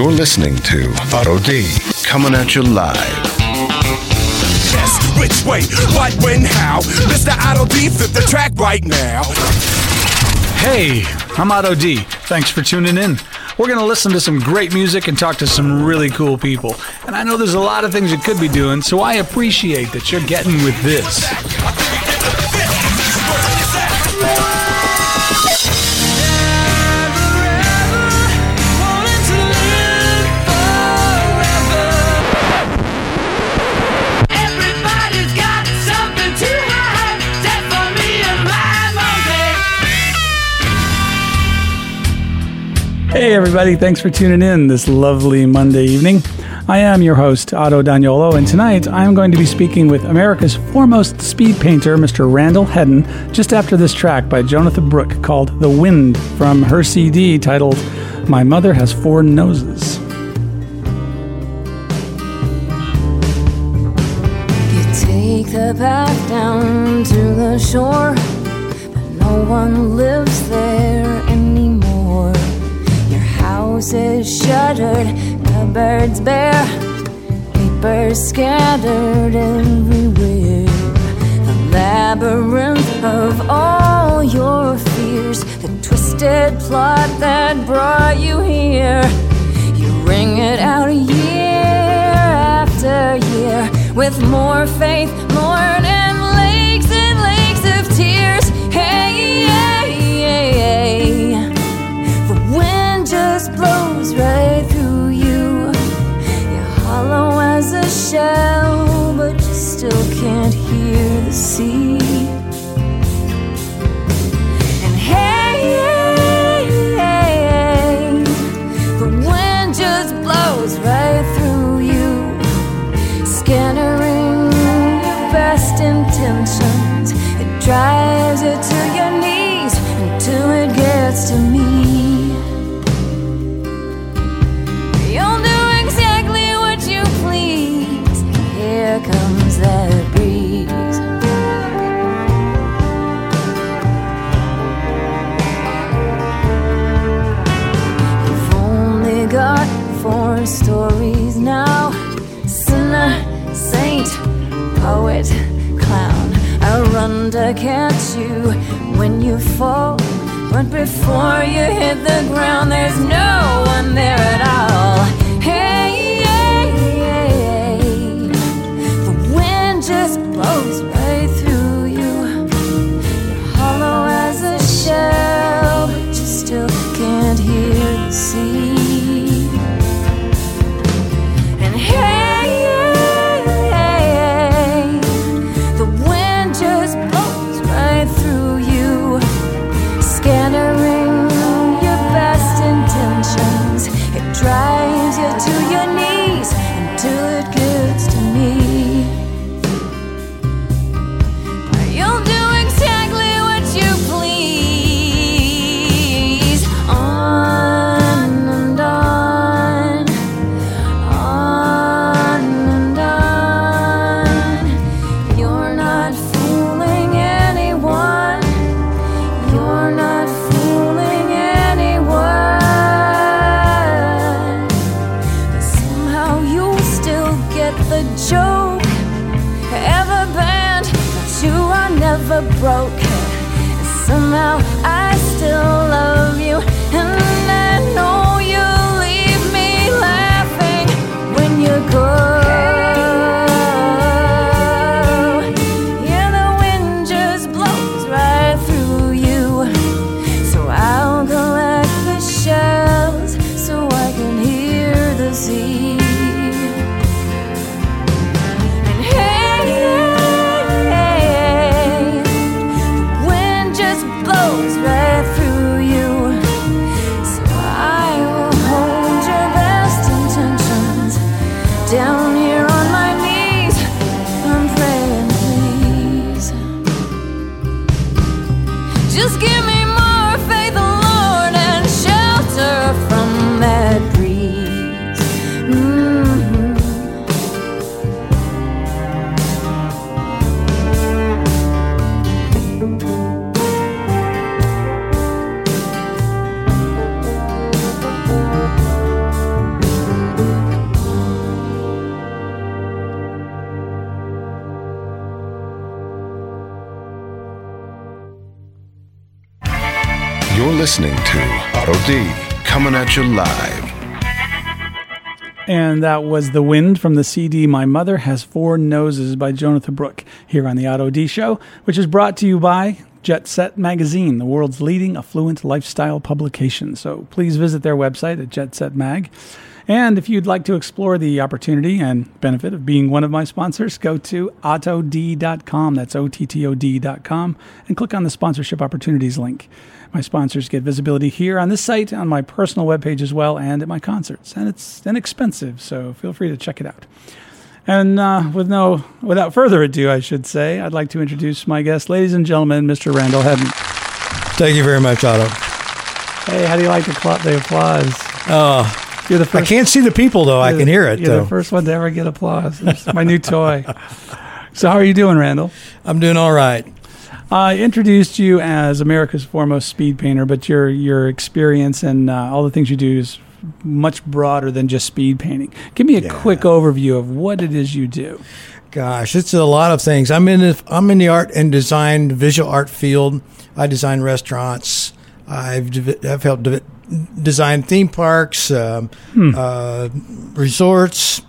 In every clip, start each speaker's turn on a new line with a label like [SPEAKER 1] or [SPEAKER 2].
[SPEAKER 1] You're listening to Otto D coming at you live.
[SPEAKER 2] Yes, which way, what, when, how? Mr. Otto D, flip the track right now.
[SPEAKER 3] Hey, I'm Otto D. Thanks for tuning in. We're going to listen to some great music and talk to some really cool people. And I know there's a lot of things you could be doing, so I appreciate that you're getting with this. Hey, everybody, thanks for tuning in this lovely Monday evening. I am your host, Otto Daniolo, and tonight I'm going to be speaking with America's foremost speed painter, Mr. Randall Hedden, just after this track by Jonatha Brooke called The Wind from her CD titled My Mother Has Four Noses.
[SPEAKER 4] You take the path down to the shore, but no one lives there house is shuttered, cupboards bare, papers scattered everywhere. The labyrinth of all your fears, the twisted plot that brought you here. You ring it out year after year with more faith, right through you. You're hollow as a shell, but you still can't hear the sea. But before you hit the ground, there's no
[SPEAKER 1] live.
[SPEAKER 3] And that was The Wind from the CD My Mother Has Four Noses by Jonatha Brooke here on the Otto D Show, which is brought to you by Jet Set Magazine, the world's leading affluent lifestyle publication. So please visit their website at Jet Set Mag. And if you'd like to explore the opportunity and benefit of being one of my sponsors, go to ottod.com. That's O T T O D.com and click on the sponsorship opportunities link. My sponsors get visibility here on this site, on my personal webpage as well, and at my concerts. And it's inexpensive, so feel free to check it out. And uh, with no, without further ado, I should say, I'd like to introduce my guest, ladies and gentlemen, Mr. Randall Hedden.
[SPEAKER 5] Thank you very much, Otto.
[SPEAKER 3] Hey, how do you like the, cl- the applause?
[SPEAKER 5] Oh,
[SPEAKER 3] You're the
[SPEAKER 5] I can't see the people though. I can hear it
[SPEAKER 3] You're
[SPEAKER 5] though.
[SPEAKER 3] the first one to ever get applause. It's my new toy. So, how are you doing, Randall?
[SPEAKER 5] I'm doing all right.
[SPEAKER 3] I introduced you as America's foremost speed painter, but your your experience and uh, all the things you do is much broader than just speed painting. Give me a
[SPEAKER 5] Yeah.
[SPEAKER 3] quick overview of what it is you do.
[SPEAKER 5] Gosh, it's a lot of things. I'm in the I'm in the art and design visual art field. I design restaurants. I've I've helped design theme parks, um, uh, resorts.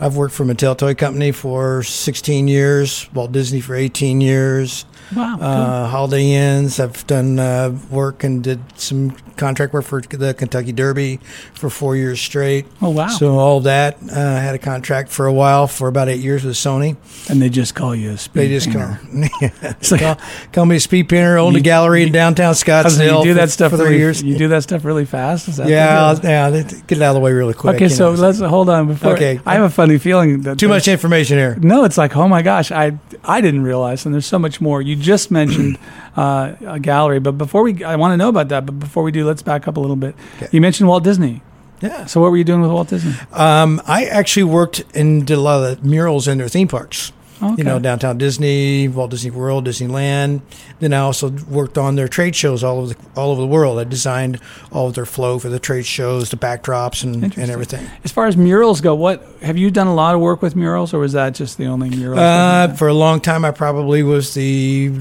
[SPEAKER 5] I've worked for Mattel Toy Company for 16 years, Walt Disney for 18 years.
[SPEAKER 3] Wow.
[SPEAKER 5] uh, Holiday Inns. I've done uh, work and did some contract work for the Kentucky Derby for four years straight.
[SPEAKER 3] Oh, wow.
[SPEAKER 5] So all that. Uh, I had a contract for a while for about eight years with Sony.
[SPEAKER 3] and they just call you a speed
[SPEAKER 5] They just
[SPEAKER 3] painter.
[SPEAKER 5] call,
[SPEAKER 3] It's like-
[SPEAKER 5] call, call me a speed painter. Owned
[SPEAKER 3] You-
[SPEAKER 5] a gallery in downtown Scottsdale.
[SPEAKER 3] you do
[SPEAKER 5] for-
[SPEAKER 3] that stuff
[SPEAKER 5] for three
[SPEAKER 3] really,
[SPEAKER 5] years.
[SPEAKER 3] You do that stuff really fast. Is that
[SPEAKER 5] yeah, yeah. Get it out of the way really quick.
[SPEAKER 3] Okay, so
[SPEAKER 5] know.
[SPEAKER 3] let's hold on before.
[SPEAKER 5] Okay.
[SPEAKER 3] I have a funny feeling that
[SPEAKER 5] too much information here.
[SPEAKER 3] No, it's like, oh my gosh, I I didn't realize, and there's so much more. You just mentioned uh, a gallery, but before we, I want to know about that. But before we do, let's back up a little bit.
[SPEAKER 5] Okay.
[SPEAKER 3] You mentioned Walt Disney.
[SPEAKER 5] Yeah.
[SPEAKER 3] So what were you doing with Walt Disney?
[SPEAKER 5] Um, I actually worked and did a lot of the murals in their theme parks.
[SPEAKER 3] Okay.
[SPEAKER 5] You know, downtown Disney, Walt Disney World, Disneyland. Then I also worked on their trade shows all over the all over the world. I designed all of their flow for the trade shows, the backdrops, and, and everything.
[SPEAKER 3] As far as murals go, what have you done a lot of work with murals, or was that just the only mural?
[SPEAKER 5] Uh, for a long time, I probably was the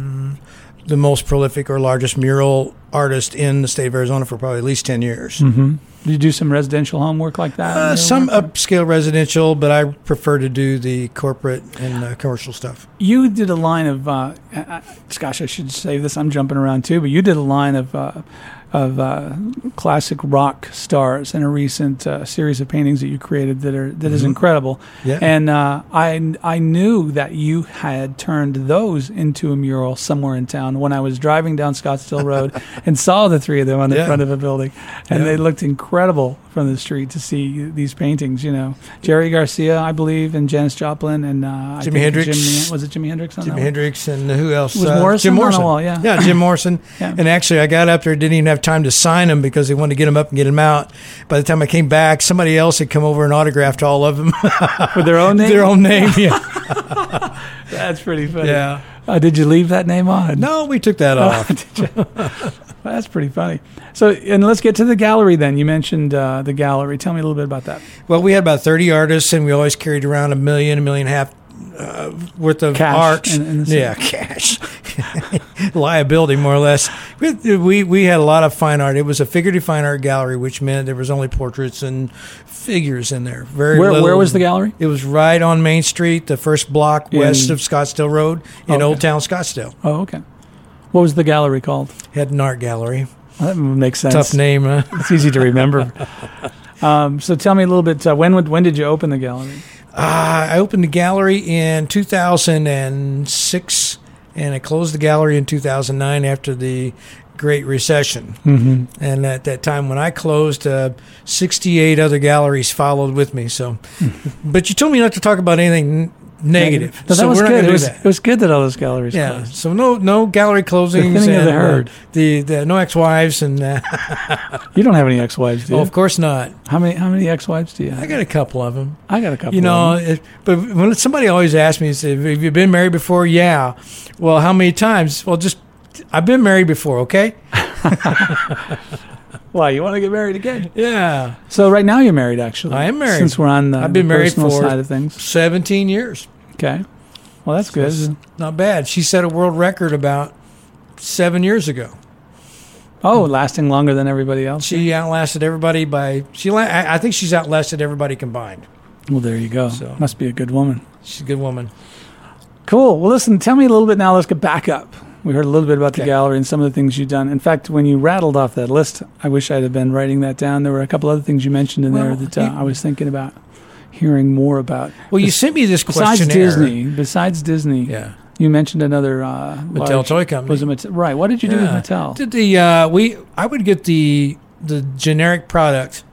[SPEAKER 5] the most prolific or largest mural artist in the state of Arizona for probably at least ten years.
[SPEAKER 3] hmm Did you do some residential homework like that?
[SPEAKER 5] Uh, some upscale residential, but I prefer to do the corporate and uh, commercial stuff.
[SPEAKER 3] You did a line of, uh, I- I- gosh, I should say this. I'm jumping around too, but you did a line of uh, of uh, classic rock stars in a recent uh, series of paintings that you created that are that is incredible.
[SPEAKER 5] Mm-hmm. Yeah.
[SPEAKER 3] And uh, I I knew that you had turned those into a mural somewhere in town when I was driving down Scottsdale Road and saw the three of them on the
[SPEAKER 5] Yeah.
[SPEAKER 3] front of a building, and
[SPEAKER 5] Yeah.
[SPEAKER 3] they looked incredible from the street to see these paintings. You know, Jerry Garcia, I believe, and Janis Joplin, and uh,
[SPEAKER 5] Jimi Hendrix.
[SPEAKER 3] Jimi- was it Jimi Hendrix? On that
[SPEAKER 5] Jimi? Hendrix and who else?
[SPEAKER 3] Was
[SPEAKER 5] Uh,
[SPEAKER 3] Morrison
[SPEAKER 5] Jim
[SPEAKER 3] on the
[SPEAKER 5] Morrison.
[SPEAKER 3] wall, yeah.
[SPEAKER 5] yeah, Jim Morrison.
[SPEAKER 3] Yeah.
[SPEAKER 5] And actually, I got up there, didn't even have time to sign them because they wanted to get them up and get them out. By the time I came back, somebody else had come over and autographed all of them.
[SPEAKER 3] with their own name.
[SPEAKER 5] Their own name. Yeah.
[SPEAKER 3] That's pretty funny.
[SPEAKER 5] Yeah.
[SPEAKER 3] Uh, did you leave that name on?
[SPEAKER 5] No, we took that off.
[SPEAKER 3] That's pretty funny. So, and let's get to the gallery then. You mentioned uh, the gallery. Tell me a little bit about that.
[SPEAKER 5] Well, we had about 30 artists, and we always carried around a million, a million and a half uh, worth of
[SPEAKER 3] Cash
[SPEAKER 5] art.
[SPEAKER 3] in- in the
[SPEAKER 5] yeah, cash. Liability, more or less. We, we, we had a lot of fine art. It was a figurative fine art gallery, which meant there was only portraits and figures in there. Very
[SPEAKER 3] Where,
[SPEAKER 5] little-
[SPEAKER 3] where was the gallery?
[SPEAKER 5] It was right on Main Street, the first block
[SPEAKER 3] In-
[SPEAKER 5] west of Scottsdale Road in
[SPEAKER 3] Okay.
[SPEAKER 5] Old Town Scottsdale.
[SPEAKER 3] Oh, okay. What was the gallery called?
[SPEAKER 5] Had an art gallery.
[SPEAKER 3] That makes sense.
[SPEAKER 5] Tough name, huh?
[SPEAKER 3] It's easy to remember. um, so, tell me a little bit. Uh, when when did you open the gallery?
[SPEAKER 5] Uh, I opened the gallery in 2006, and I closed the gallery in 2009 after the Great Recession.
[SPEAKER 3] Mm-hmm.
[SPEAKER 5] And at that time, when I closed, uh, 68 other galleries followed with me. So, but you told me not to talk about anything n- negative.
[SPEAKER 3] No, that
[SPEAKER 5] so
[SPEAKER 3] was good. It
[SPEAKER 5] do
[SPEAKER 3] was,
[SPEAKER 5] that.
[SPEAKER 3] it was good that all those galleries
[SPEAKER 5] Yeah,
[SPEAKER 3] closed.
[SPEAKER 5] so no no gallery closings.
[SPEAKER 3] The thinning of the
[SPEAKER 5] uh,
[SPEAKER 3] herd.
[SPEAKER 5] the, the no ex-wives and uh,
[SPEAKER 3] You don't have any ex-wives, do
[SPEAKER 5] oh, of course not.
[SPEAKER 3] How many how many ex-wives do you have?
[SPEAKER 5] I got a couple of them.
[SPEAKER 3] I got a couple.
[SPEAKER 5] You know,
[SPEAKER 3] of them.
[SPEAKER 5] it, but when somebody always asks me, say, "Have you been married before?" Yeah. Well, how many times? Well, just I've been married before. Okay.
[SPEAKER 3] why you want to get married again?
[SPEAKER 5] Yeah.
[SPEAKER 3] So right now you're married, actually.
[SPEAKER 5] I am married.
[SPEAKER 3] Since we're on the,
[SPEAKER 5] I've been
[SPEAKER 3] the
[SPEAKER 5] married
[SPEAKER 3] personal
[SPEAKER 5] for-
[SPEAKER 3] side of things.
[SPEAKER 5] Seventeen years.
[SPEAKER 3] Okay. Well, that's good.
[SPEAKER 5] Not bad. She set a world record about seven years ago.
[SPEAKER 3] Oh, lasting longer than everybody else.
[SPEAKER 5] She outlasted everybody by she. I think she's outlasted everybody combined.
[SPEAKER 3] well, there you go.
[SPEAKER 5] So-
[SPEAKER 3] Must be a good woman.
[SPEAKER 5] She's a good woman.
[SPEAKER 3] Cool. Well, listen, tell me a little bit now. Let's get back up. We heard a little bit about the
[SPEAKER 5] Okay.
[SPEAKER 3] gallery and some of the things you've done. In fact, when you rattled off that list, I wish I'd have been writing that down. There were a couple other things you mentioned in there that uh,
[SPEAKER 5] you-
[SPEAKER 3] I was thinking about hearing more about.
[SPEAKER 5] Well, you sent me this
[SPEAKER 3] question.
[SPEAKER 5] Besides.
[SPEAKER 3] Disney, besides Disney,
[SPEAKER 5] Yeah.
[SPEAKER 3] you mentioned another uh,
[SPEAKER 5] Mattel
[SPEAKER 3] large-
[SPEAKER 5] Toy Company.
[SPEAKER 3] Was it Mattel? Right. What did you do
[SPEAKER 5] Yeah.
[SPEAKER 3] with Mattel?
[SPEAKER 5] Did the uh, we? I would get the the generic product.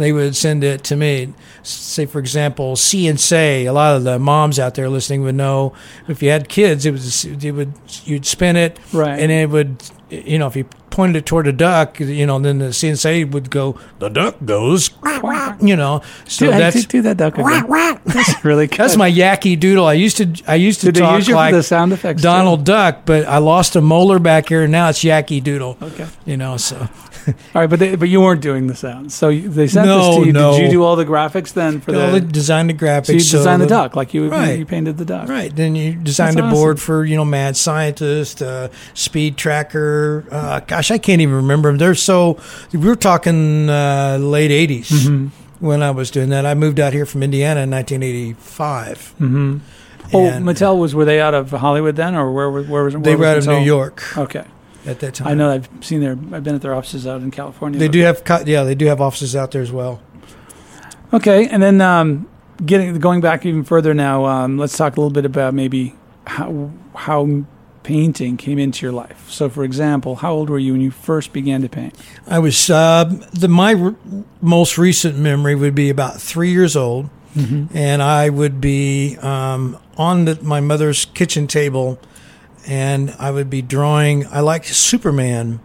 [SPEAKER 5] They would send it to me. Say, for example, See 'n Say. A lot of the moms out there listening would know. If you had kids, it was it would you'd spin it,
[SPEAKER 3] Right.
[SPEAKER 5] and it would you know if you pointed it toward a duck, you know, then the Say would go. The duck goes. quack, quack," You know, so that's
[SPEAKER 3] do, do that duck again. That's really good.
[SPEAKER 5] that's my Yakky Doodle. I used to I used to
[SPEAKER 3] Did
[SPEAKER 5] talk like
[SPEAKER 3] the sound effects? too?
[SPEAKER 5] Donald Duck, but I lost a molar back here, and now it's Yakky Doodle.
[SPEAKER 3] Okay.
[SPEAKER 5] You know, so
[SPEAKER 3] All right, but they, but you weren't doing the sounds. So they sent
[SPEAKER 5] No,
[SPEAKER 3] this to you.
[SPEAKER 5] no.
[SPEAKER 3] Did you do all the graphics then for the?
[SPEAKER 5] designed the graphics.
[SPEAKER 3] so you
[SPEAKER 5] so
[SPEAKER 3] designed the duck like you
[SPEAKER 5] Right.
[SPEAKER 3] you painted the duck.
[SPEAKER 5] Right. Then you designed
[SPEAKER 3] That's
[SPEAKER 5] a board for, you know, Mad Scientist, uh, Speed Tracker. Uh, gosh, I can't even remember them. They're so, we were talking uh, late 80s
[SPEAKER 3] Mm-hmm.
[SPEAKER 5] when I was doing that. I moved out here from Indiana in 1985.
[SPEAKER 3] Mm-hmm. Oh, Mattel was were they out of Hollywood then, or where where was
[SPEAKER 5] They
[SPEAKER 3] where
[SPEAKER 5] were out
[SPEAKER 3] was
[SPEAKER 5] of New York
[SPEAKER 3] Okay,
[SPEAKER 5] at that time.
[SPEAKER 3] I know I've seen their I've been at their offices out in California.
[SPEAKER 5] They do have, yeah, they do have offices out there as well.
[SPEAKER 3] Okay, and then um, getting going back even further now, um, let's talk a little bit about maybe how how painting came into your life. So, for example, how old were you when you first began to paint?
[SPEAKER 5] I was uh, the my r- most recent memory would be about three years old, and I would be um, on the, my mother's kitchen table, and I would be drawing. I liked Superman,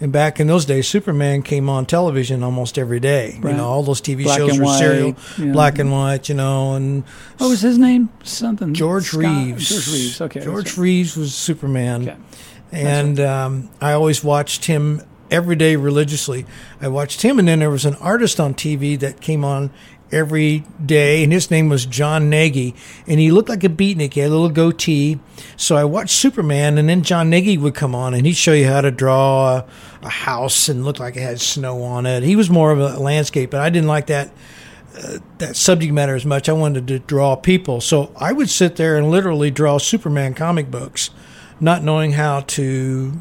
[SPEAKER 5] and back in those days, Superman came on television almost every day.
[SPEAKER 3] Right.
[SPEAKER 5] You know, all those TV
[SPEAKER 3] Black
[SPEAKER 5] shows were
[SPEAKER 3] white,
[SPEAKER 5] serial,
[SPEAKER 3] yeah.
[SPEAKER 5] black and white. You know, and
[SPEAKER 3] What was his name? Something
[SPEAKER 5] George
[SPEAKER 3] Scott-
[SPEAKER 5] Reeves.
[SPEAKER 3] George Reeves. Okay.
[SPEAKER 5] George Reeves was Superman.
[SPEAKER 3] Okay.
[SPEAKER 5] and um, I always watched him every day religiously. I watched him, and then there was an artist on TV that came on every day, and his name was Jon Gnagy, and he looked like a beatnik. He had a little goatee. So I watched Superman, and then Jon Gnagy would come on, and he'd show you how to draw a, a house and look like it had snow on it. He was more of a landscape, but I didn't like that uh, that subject matter as much. I wanted to draw people. So I would sit there and literally draw Superman comic books, not knowing how to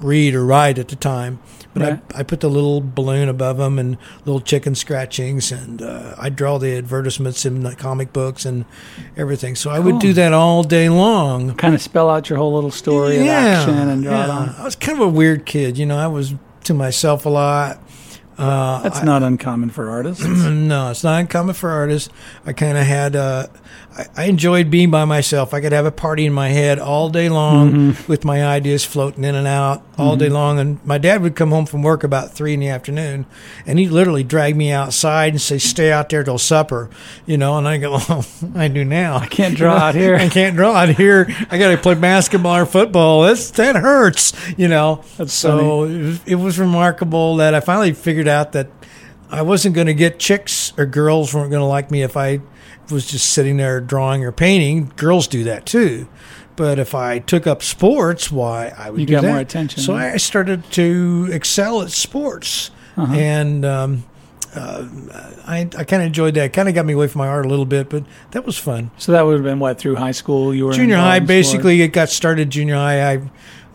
[SPEAKER 5] read or write at the time. But
[SPEAKER 3] Right.
[SPEAKER 5] I, I put the little balloon above them and little chicken scratchings, and uh, I draw the advertisements in the comic books and everything. So I would do that all day long.
[SPEAKER 3] Kind of spell out your whole little story of action and draw it on.
[SPEAKER 5] I was kind of a weird kid. You know, I was to myself a lot. Uh,
[SPEAKER 3] That's not uncommon for artists.
[SPEAKER 5] no, it's not uncommon for artists. I kind of had, uh, I, I enjoyed being by myself. I could have a party in my head all day long
[SPEAKER 3] Mm-hmm.
[SPEAKER 5] with my ideas floating in and out all day long. And my dad would come home from work about three in the afternoon and he'd literally drag me outside and say, stay out there till supper, you know, and I go, I do now. I
[SPEAKER 3] can't draw out here.
[SPEAKER 5] I can't draw out here. I got to play basketball or football. That's, that hurts, you know.
[SPEAKER 3] That's
[SPEAKER 5] so it was, it was remarkable that I finally figured out that I wasn't going to get chicks or girls weren't going to like me if I was just sitting there drawing or painting. Girls do that too. But if I took up sports, why I would
[SPEAKER 3] You got
[SPEAKER 5] that.
[SPEAKER 3] more attention,
[SPEAKER 5] So
[SPEAKER 3] huh?
[SPEAKER 5] I started to excel at sports,
[SPEAKER 3] Uh-huh.
[SPEAKER 5] and um, uh, I I kind of enjoyed that. Kind of got me away from my art a little bit, but that was fun
[SPEAKER 3] So that would have been what through high school. You were
[SPEAKER 5] junior high basically it got started junior high i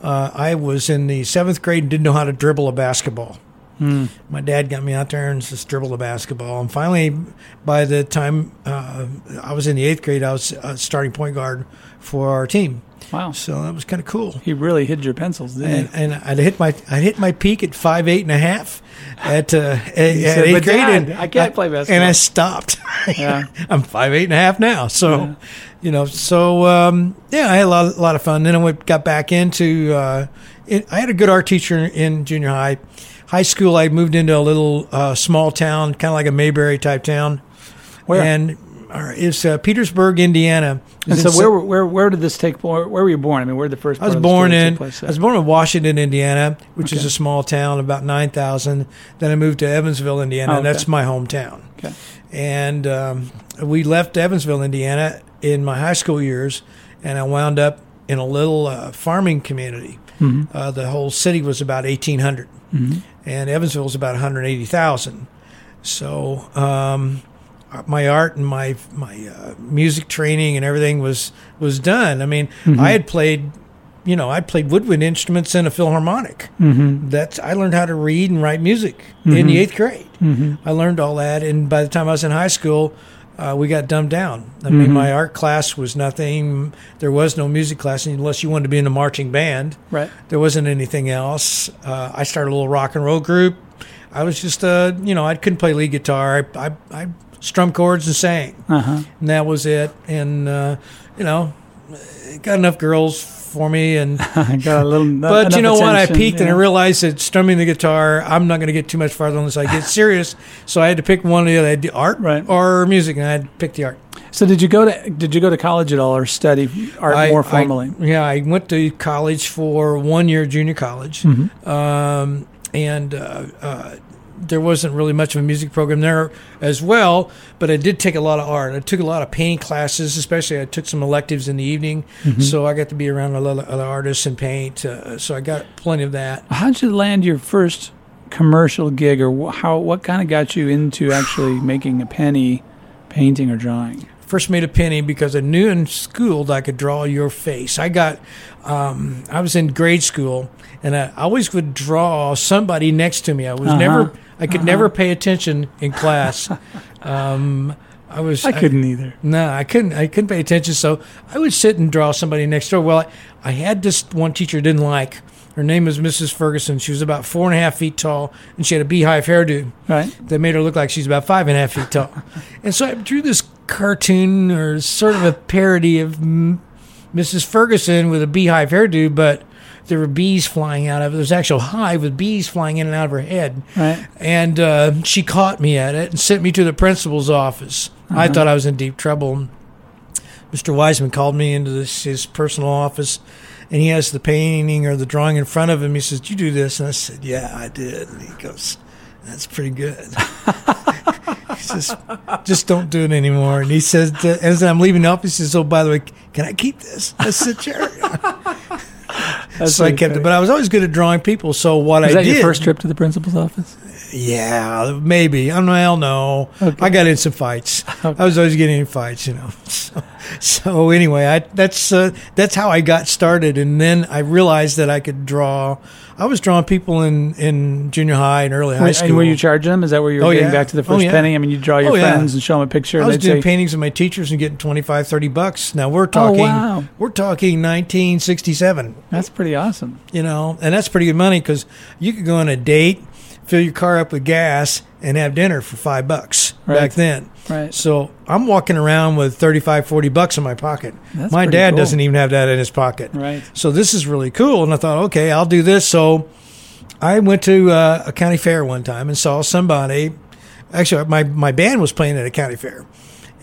[SPEAKER 5] uh, i was in the seventh grade and didn't know how to dribble a basketball
[SPEAKER 3] Hmm.
[SPEAKER 5] my dad got me out there and just dribbled a basketball and finally by the time uh, i was in the eighth grade i was uh, starting point guard for our team.
[SPEAKER 3] Wow,
[SPEAKER 5] so that was kind of cool
[SPEAKER 3] he really hid your pencils, didn't
[SPEAKER 5] and,
[SPEAKER 3] he?
[SPEAKER 5] and I'd hit my I hit my peak at five eight and a half at, uh, at,
[SPEAKER 3] said,
[SPEAKER 5] eighth grade,
[SPEAKER 3] Dad,
[SPEAKER 5] and
[SPEAKER 3] I can't play basketball."
[SPEAKER 5] and I stopped.
[SPEAKER 3] Yeah.
[SPEAKER 5] I'm five eight and a half now, so
[SPEAKER 3] Yeah.
[SPEAKER 5] you know, so um, yeah, I had a lot, a lot of fun. Then I went, got back into. Uh, it, I had a good art teacher in junior high. High school, I moved into a little uh, small town, kind of like a Mayberry type town.
[SPEAKER 3] Where?
[SPEAKER 5] And uh, it's uh, Petersburg, Indiana.
[SPEAKER 3] And so where, where where did this take? Where, where were you born? I mean, where did the first?
[SPEAKER 5] I was
[SPEAKER 3] part of the
[SPEAKER 5] born in
[SPEAKER 3] place
[SPEAKER 5] I was born in Washington, Indiana, which is a small town, about nine thousand. Then I moved to Evansville, Indiana,
[SPEAKER 3] Oh,
[SPEAKER 5] and that's my hometown.
[SPEAKER 3] Okay.
[SPEAKER 5] And um, we left Evansville, Indiana, in my high school years, and I wound up in a little uh, farming community.
[SPEAKER 3] Mm-hmm.
[SPEAKER 5] Uh, the whole city was about eighteen hundred. And Evansville's about 180,000. So um, my art and my my uh, music training and everything was was done. I mean, I had played. You know, I played woodwind instruments in a philharmonic. Mm-hmm. That's I learned how to read and write music in the eighth grade. Mm-hmm. I learned all that, and by the time I was in high school, uh, we got dumbed down. I mean, my art class was nothing. There was no music class unless you wanted to be in a marching band.
[SPEAKER 3] Right.
[SPEAKER 5] There wasn't anything else. Uh, I started a little rock and roll group. I was just, uh, you know, I couldn't play lead guitar. I, I, I strummed chords and sang,
[SPEAKER 3] Uh-huh.
[SPEAKER 5] and that was it. And uh, you know, got enough girls for me, and
[SPEAKER 3] I got a little.
[SPEAKER 5] but you know what? I peaked and I realized that strumming the guitar, I'm not going to get too much farther unless I get serious. So I had to pick one or the other. I had to art
[SPEAKER 3] Right.
[SPEAKER 5] or music, and I had to pick the art.
[SPEAKER 3] So did you go to did you go to college at all or study art
[SPEAKER 5] I-
[SPEAKER 3] more
[SPEAKER 5] I-
[SPEAKER 3] formally?
[SPEAKER 5] yeah, I went to college for one year, junior college,
[SPEAKER 3] Mm-hmm.
[SPEAKER 5] um, and uh, uh, there wasn't really much of a music program there as well. But I did take a lot of art. I took a lot of painting classes, especially I took some electives in the evening,
[SPEAKER 3] Mm-hmm.
[SPEAKER 5] so I got to be around a lot of other artists and paint. Uh, so I got plenty of that.
[SPEAKER 3] How'd you land your first commercial gig, or how? What kind of got you into actually making a penny, painting or drawing?
[SPEAKER 5] first made a penny because I knew in school that I could draw your face. I got, um, I was in grade school and I always would draw somebody next to me. I was
[SPEAKER 3] Uh-huh.
[SPEAKER 5] never, I could never pay attention in class. um, I was,
[SPEAKER 3] I couldn't either.
[SPEAKER 5] no, I couldn't. I couldn't pay attention. So I would sit and draw somebody next door. Well, I, I had this one teacher I didn't like. Her name was Mrs. Ferguson. She was about four and a half feet tall, and she had a beehive hairdo
[SPEAKER 3] Right.
[SPEAKER 5] that made her look like she's about five and a half feet tall. and so I drew this cartoon or sort of a parody of Mrs. Ferguson with a beehive hairdo, but there were bees flying out of it. There was actual hive with bees flying in and out of her head.
[SPEAKER 3] Right.
[SPEAKER 5] And uh, she caught me at it and sent me to the principal's office. I thought I was in deep trouble. Mr. Wiseman called me into this, his personal office, and he has the painting or the drawing in front of him. He says, "Did you do this?" And I said, "Yeah, I did." And he goes, "That's pretty good." he says, "Just don't do it anymore." And he says, as I'm leaving the office, he says, "Oh, by the way, can I keep this?" I said, "Sure."
[SPEAKER 3] That's
[SPEAKER 5] so I kept it, but I was always good at drawing people. So what
[SPEAKER 3] Was
[SPEAKER 5] I
[SPEAKER 3] that
[SPEAKER 5] did,
[SPEAKER 3] your first trip to the principal's office?
[SPEAKER 5] yeah, maybe. I'm well, no.
[SPEAKER 3] Okay.
[SPEAKER 5] I got in some fights. I was always getting in fights, you know. So, so anyway, I that's uh, that's how I got started, and then I realized that I could draw. I was drawing people in in junior high and early high
[SPEAKER 3] And
[SPEAKER 5] school.
[SPEAKER 3] were you charging them? Is that where you were
[SPEAKER 5] Oh,
[SPEAKER 3] getting
[SPEAKER 5] yeah.
[SPEAKER 3] back to the
[SPEAKER 5] Oh,
[SPEAKER 3] first
[SPEAKER 5] yeah.
[SPEAKER 3] penny? I mean, you draw your
[SPEAKER 5] Oh, yeah.
[SPEAKER 3] friends and show them a picture,
[SPEAKER 5] I
[SPEAKER 3] and
[SPEAKER 5] was doing
[SPEAKER 3] say,
[SPEAKER 5] paintings of my teachers and getting 25, 30 bucks. Now we're oh, talking.
[SPEAKER 3] Oh, wow.
[SPEAKER 5] We're talking 1967.
[SPEAKER 3] "That's pretty awesome."
[SPEAKER 5] you know, and that's pretty good money because you could go on a date, fill your car up with gas, and have dinner for five bucks
[SPEAKER 3] Right.
[SPEAKER 5] back then.
[SPEAKER 3] Right.
[SPEAKER 5] So I'm walking around with 35, 40 bucks in my pocket.
[SPEAKER 3] That's
[SPEAKER 5] my dad
[SPEAKER 3] cool.
[SPEAKER 5] doesn't even have that in his pocket.
[SPEAKER 3] Right.
[SPEAKER 5] So this is really cool. And I thought, okay, I'll do this. So I went to uh, a county fair one time and saw somebody. Actually, my, my band was playing at a county fair.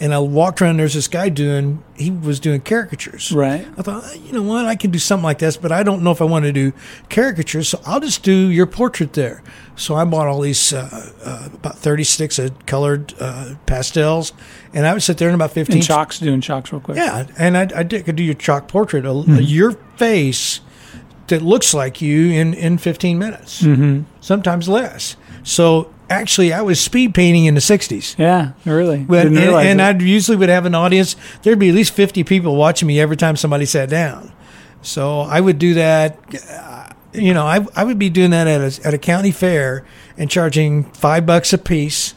[SPEAKER 5] And I walked around. There's this guy doing. He was doing caricatures.
[SPEAKER 3] Right.
[SPEAKER 5] I thought, "Uh, you know what, I can do something like this, but I don't know if I want to do caricatures, so I'll just do your portrait there. So I bought all these uh, uh, about thirty sticks of colored uh, pastels, and I would sit there in about fifteen.
[SPEAKER 3] And chalks, doing chalks real quick.
[SPEAKER 5] Yeah, and I, I did, could do your chalk portrait, a,
[SPEAKER 3] Mm-hmm.
[SPEAKER 5] a- your face that looks like you in in fifteen minutes, mm-hmm. sometimes less. So actually, I was speed painting in the '60s.
[SPEAKER 3] Yeah, really.
[SPEAKER 5] But, and and. I usually would have an audience. There'd be at least 50 people watching me every time somebody sat down. So I would do that. uh, You know, I, I would be doing that at a, at a county fair and charging five bucks a piece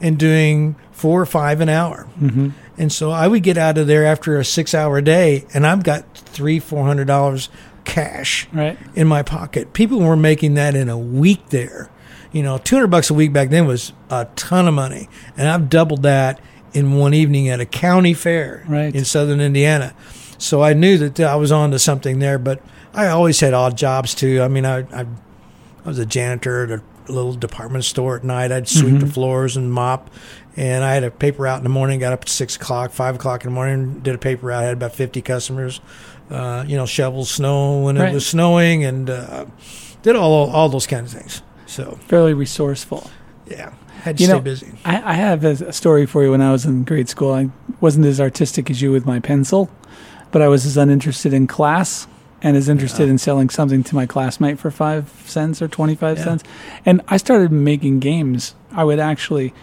[SPEAKER 5] and doing four or five an hour. Mm-hmm. And so I would get out of there after a six hour day and I've got three, four hundred dollars cash
[SPEAKER 3] Right.
[SPEAKER 5] in my pocket. People were making that in a week there. You know, 200 bucks a week back then was a ton of money. And I've doubled that in one evening at a county fair
[SPEAKER 3] Right.
[SPEAKER 5] in southern Indiana. So I knew that I was on to something there, but I always had odd jobs too. I mean, I, I, I was a janitor at a little department store at night. I'd sweep the floors and mop. And I had a paper out in the morning, got up at six o'clock, five o'clock in the morning, did a paper out. I had about 50 customers, uh, you know, shovel snow when
[SPEAKER 3] Right.
[SPEAKER 5] it was snowing and uh, did all, all those kinds of things. So,
[SPEAKER 3] Fairly resourceful.
[SPEAKER 5] yeah, had to
[SPEAKER 3] You
[SPEAKER 5] stay
[SPEAKER 3] know,
[SPEAKER 5] busy.
[SPEAKER 3] I, I have a, a story for you. When I was in grade school, I wasn't as artistic as you with my pencil, but I was as uninterested in class and is interested in selling something to my classmate for five cents or 25
[SPEAKER 5] Yeah.
[SPEAKER 3] cents. And I started making games. I would actually,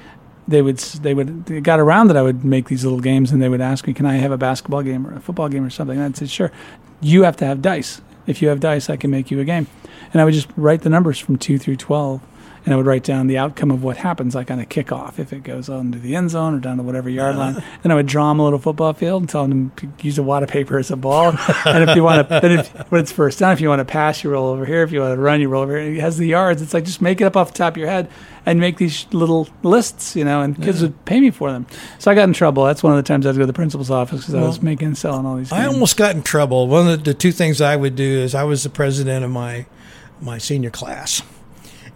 [SPEAKER 3] they would, they would, it got around that I would make these little games and they would ask me, can I have a basketball game or a football game or something? And I'd say, sure. You have to have dice. If you have dice, I can make you a game. And I would just write the numbers from two through 12 and I would write down the outcome of what happens, like on a kickoff, if it goes on to the end zone or down to whatever yard uh-huh. line. Then I would draw them a little football field and tell them to use a wad of paper as a ball. and if you want to, then if, when it's first down, if you want to pass, you roll over here. If you want to run, you roll over here. It has the yards. It's like just make it up off the top of your head and make these little lists, you know, and kids would pay me for them. So I got in trouble. That's one of the times I had to go to the principal's office because I was making and selling all these.
[SPEAKER 5] I
[SPEAKER 3] games.
[SPEAKER 5] almost got in trouble. One of the, the two things I would do is I was the president of my my senior class,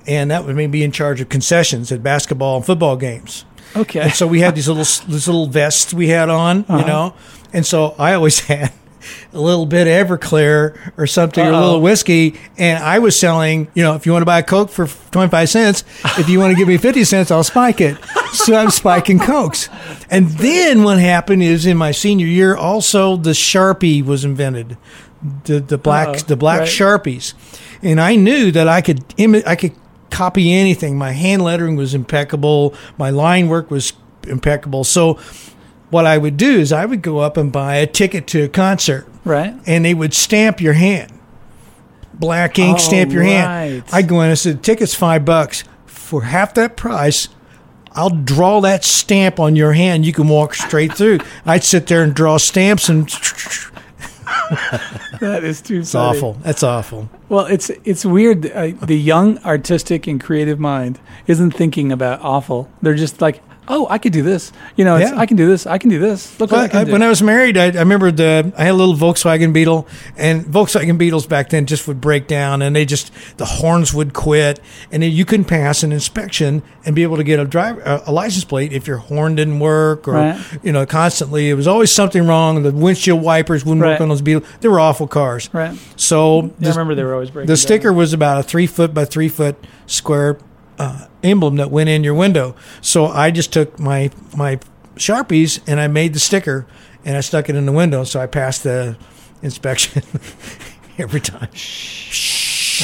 [SPEAKER 5] and that would mean be in charge of concessions at basketball and football games.
[SPEAKER 3] okay.
[SPEAKER 5] And so we had these little these little vests we had on,
[SPEAKER 3] Uh-huh.
[SPEAKER 5] you know, and so I always had a little bit of Everclear or something, or a little whiskey, and I was selling. You know, if you want to buy a Coke for twenty five cents, if you want to give me fifty cents, I'll spike it. So I'm spiking Cokes. And then what happened is in my senior year, also the Sharpie was invented, the the black
[SPEAKER 3] Uh-oh.
[SPEAKER 5] the black
[SPEAKER 3] Right.
[SPEAKER 5] Sharpies, and I knew that I could imi- I could copy anything. My hand lettering was impeccable. My line work was impeccable. So what I would do is I would go up and buy a ticket to a concert,
[SPEAKER 3] right.
[SPEAKER 5] and they would stamp your hand. Black ink,
[SPEAKER 3] Oh,
[SPEAKER 5] stamp your hand. I'd go in and said, "Ticket's five bucks for half that price." I'll draw that stamp on your hand. You can walk straight through. I'd sit there and draw stamps, and
[SPEAKER 3] That is too funny.
[SPEAKER 5] awful. That's awful.
[SPEAKER 3] Well, it's it's weird. Uh, the young, artistic, and creative mind isn't thinking about awful. They're just like, oh, I could do this. You know,
[SPEAKER 5] Yeah.
[SPEAKER 3] I can do this. I can do this. Look what I can
[SPEAKER 5] I,
[SPEAKER 3] do.
[SPEAKER 5] when I was married, I, I remember the I had a little Volkswagen Beetle, and Volkswagen Beetles back then just would break down, and they just the horns would quit, and then you couldn't pass an inspection and be able to get a driver a, a license plate if your horn didn't work, or
[SPEAKER 3] Right.
[SPEAKER 5] you know, constantly it was always something wrong. The windshield wipers wouldn't
[SPEAKER 3] Right.
[SPEAKER 5] work on those Beetles. They were awful cars.
[SPEAKER 3] right.
[SPEAKER 5] So
[SPEAKER 3] Yeah, I
[SPEAKER 5] the-
[SPEAKER 3] remember they were always breaking.
[SPEAKER 5] the
[SPEAKER 3] down.
[SPEAKER 5] sticker was about a three foot by three foot square uh, emblem that went in your window. So I just took my my sharpies and I made the sticker and I stuck it in the window. So I passed the inspection every time.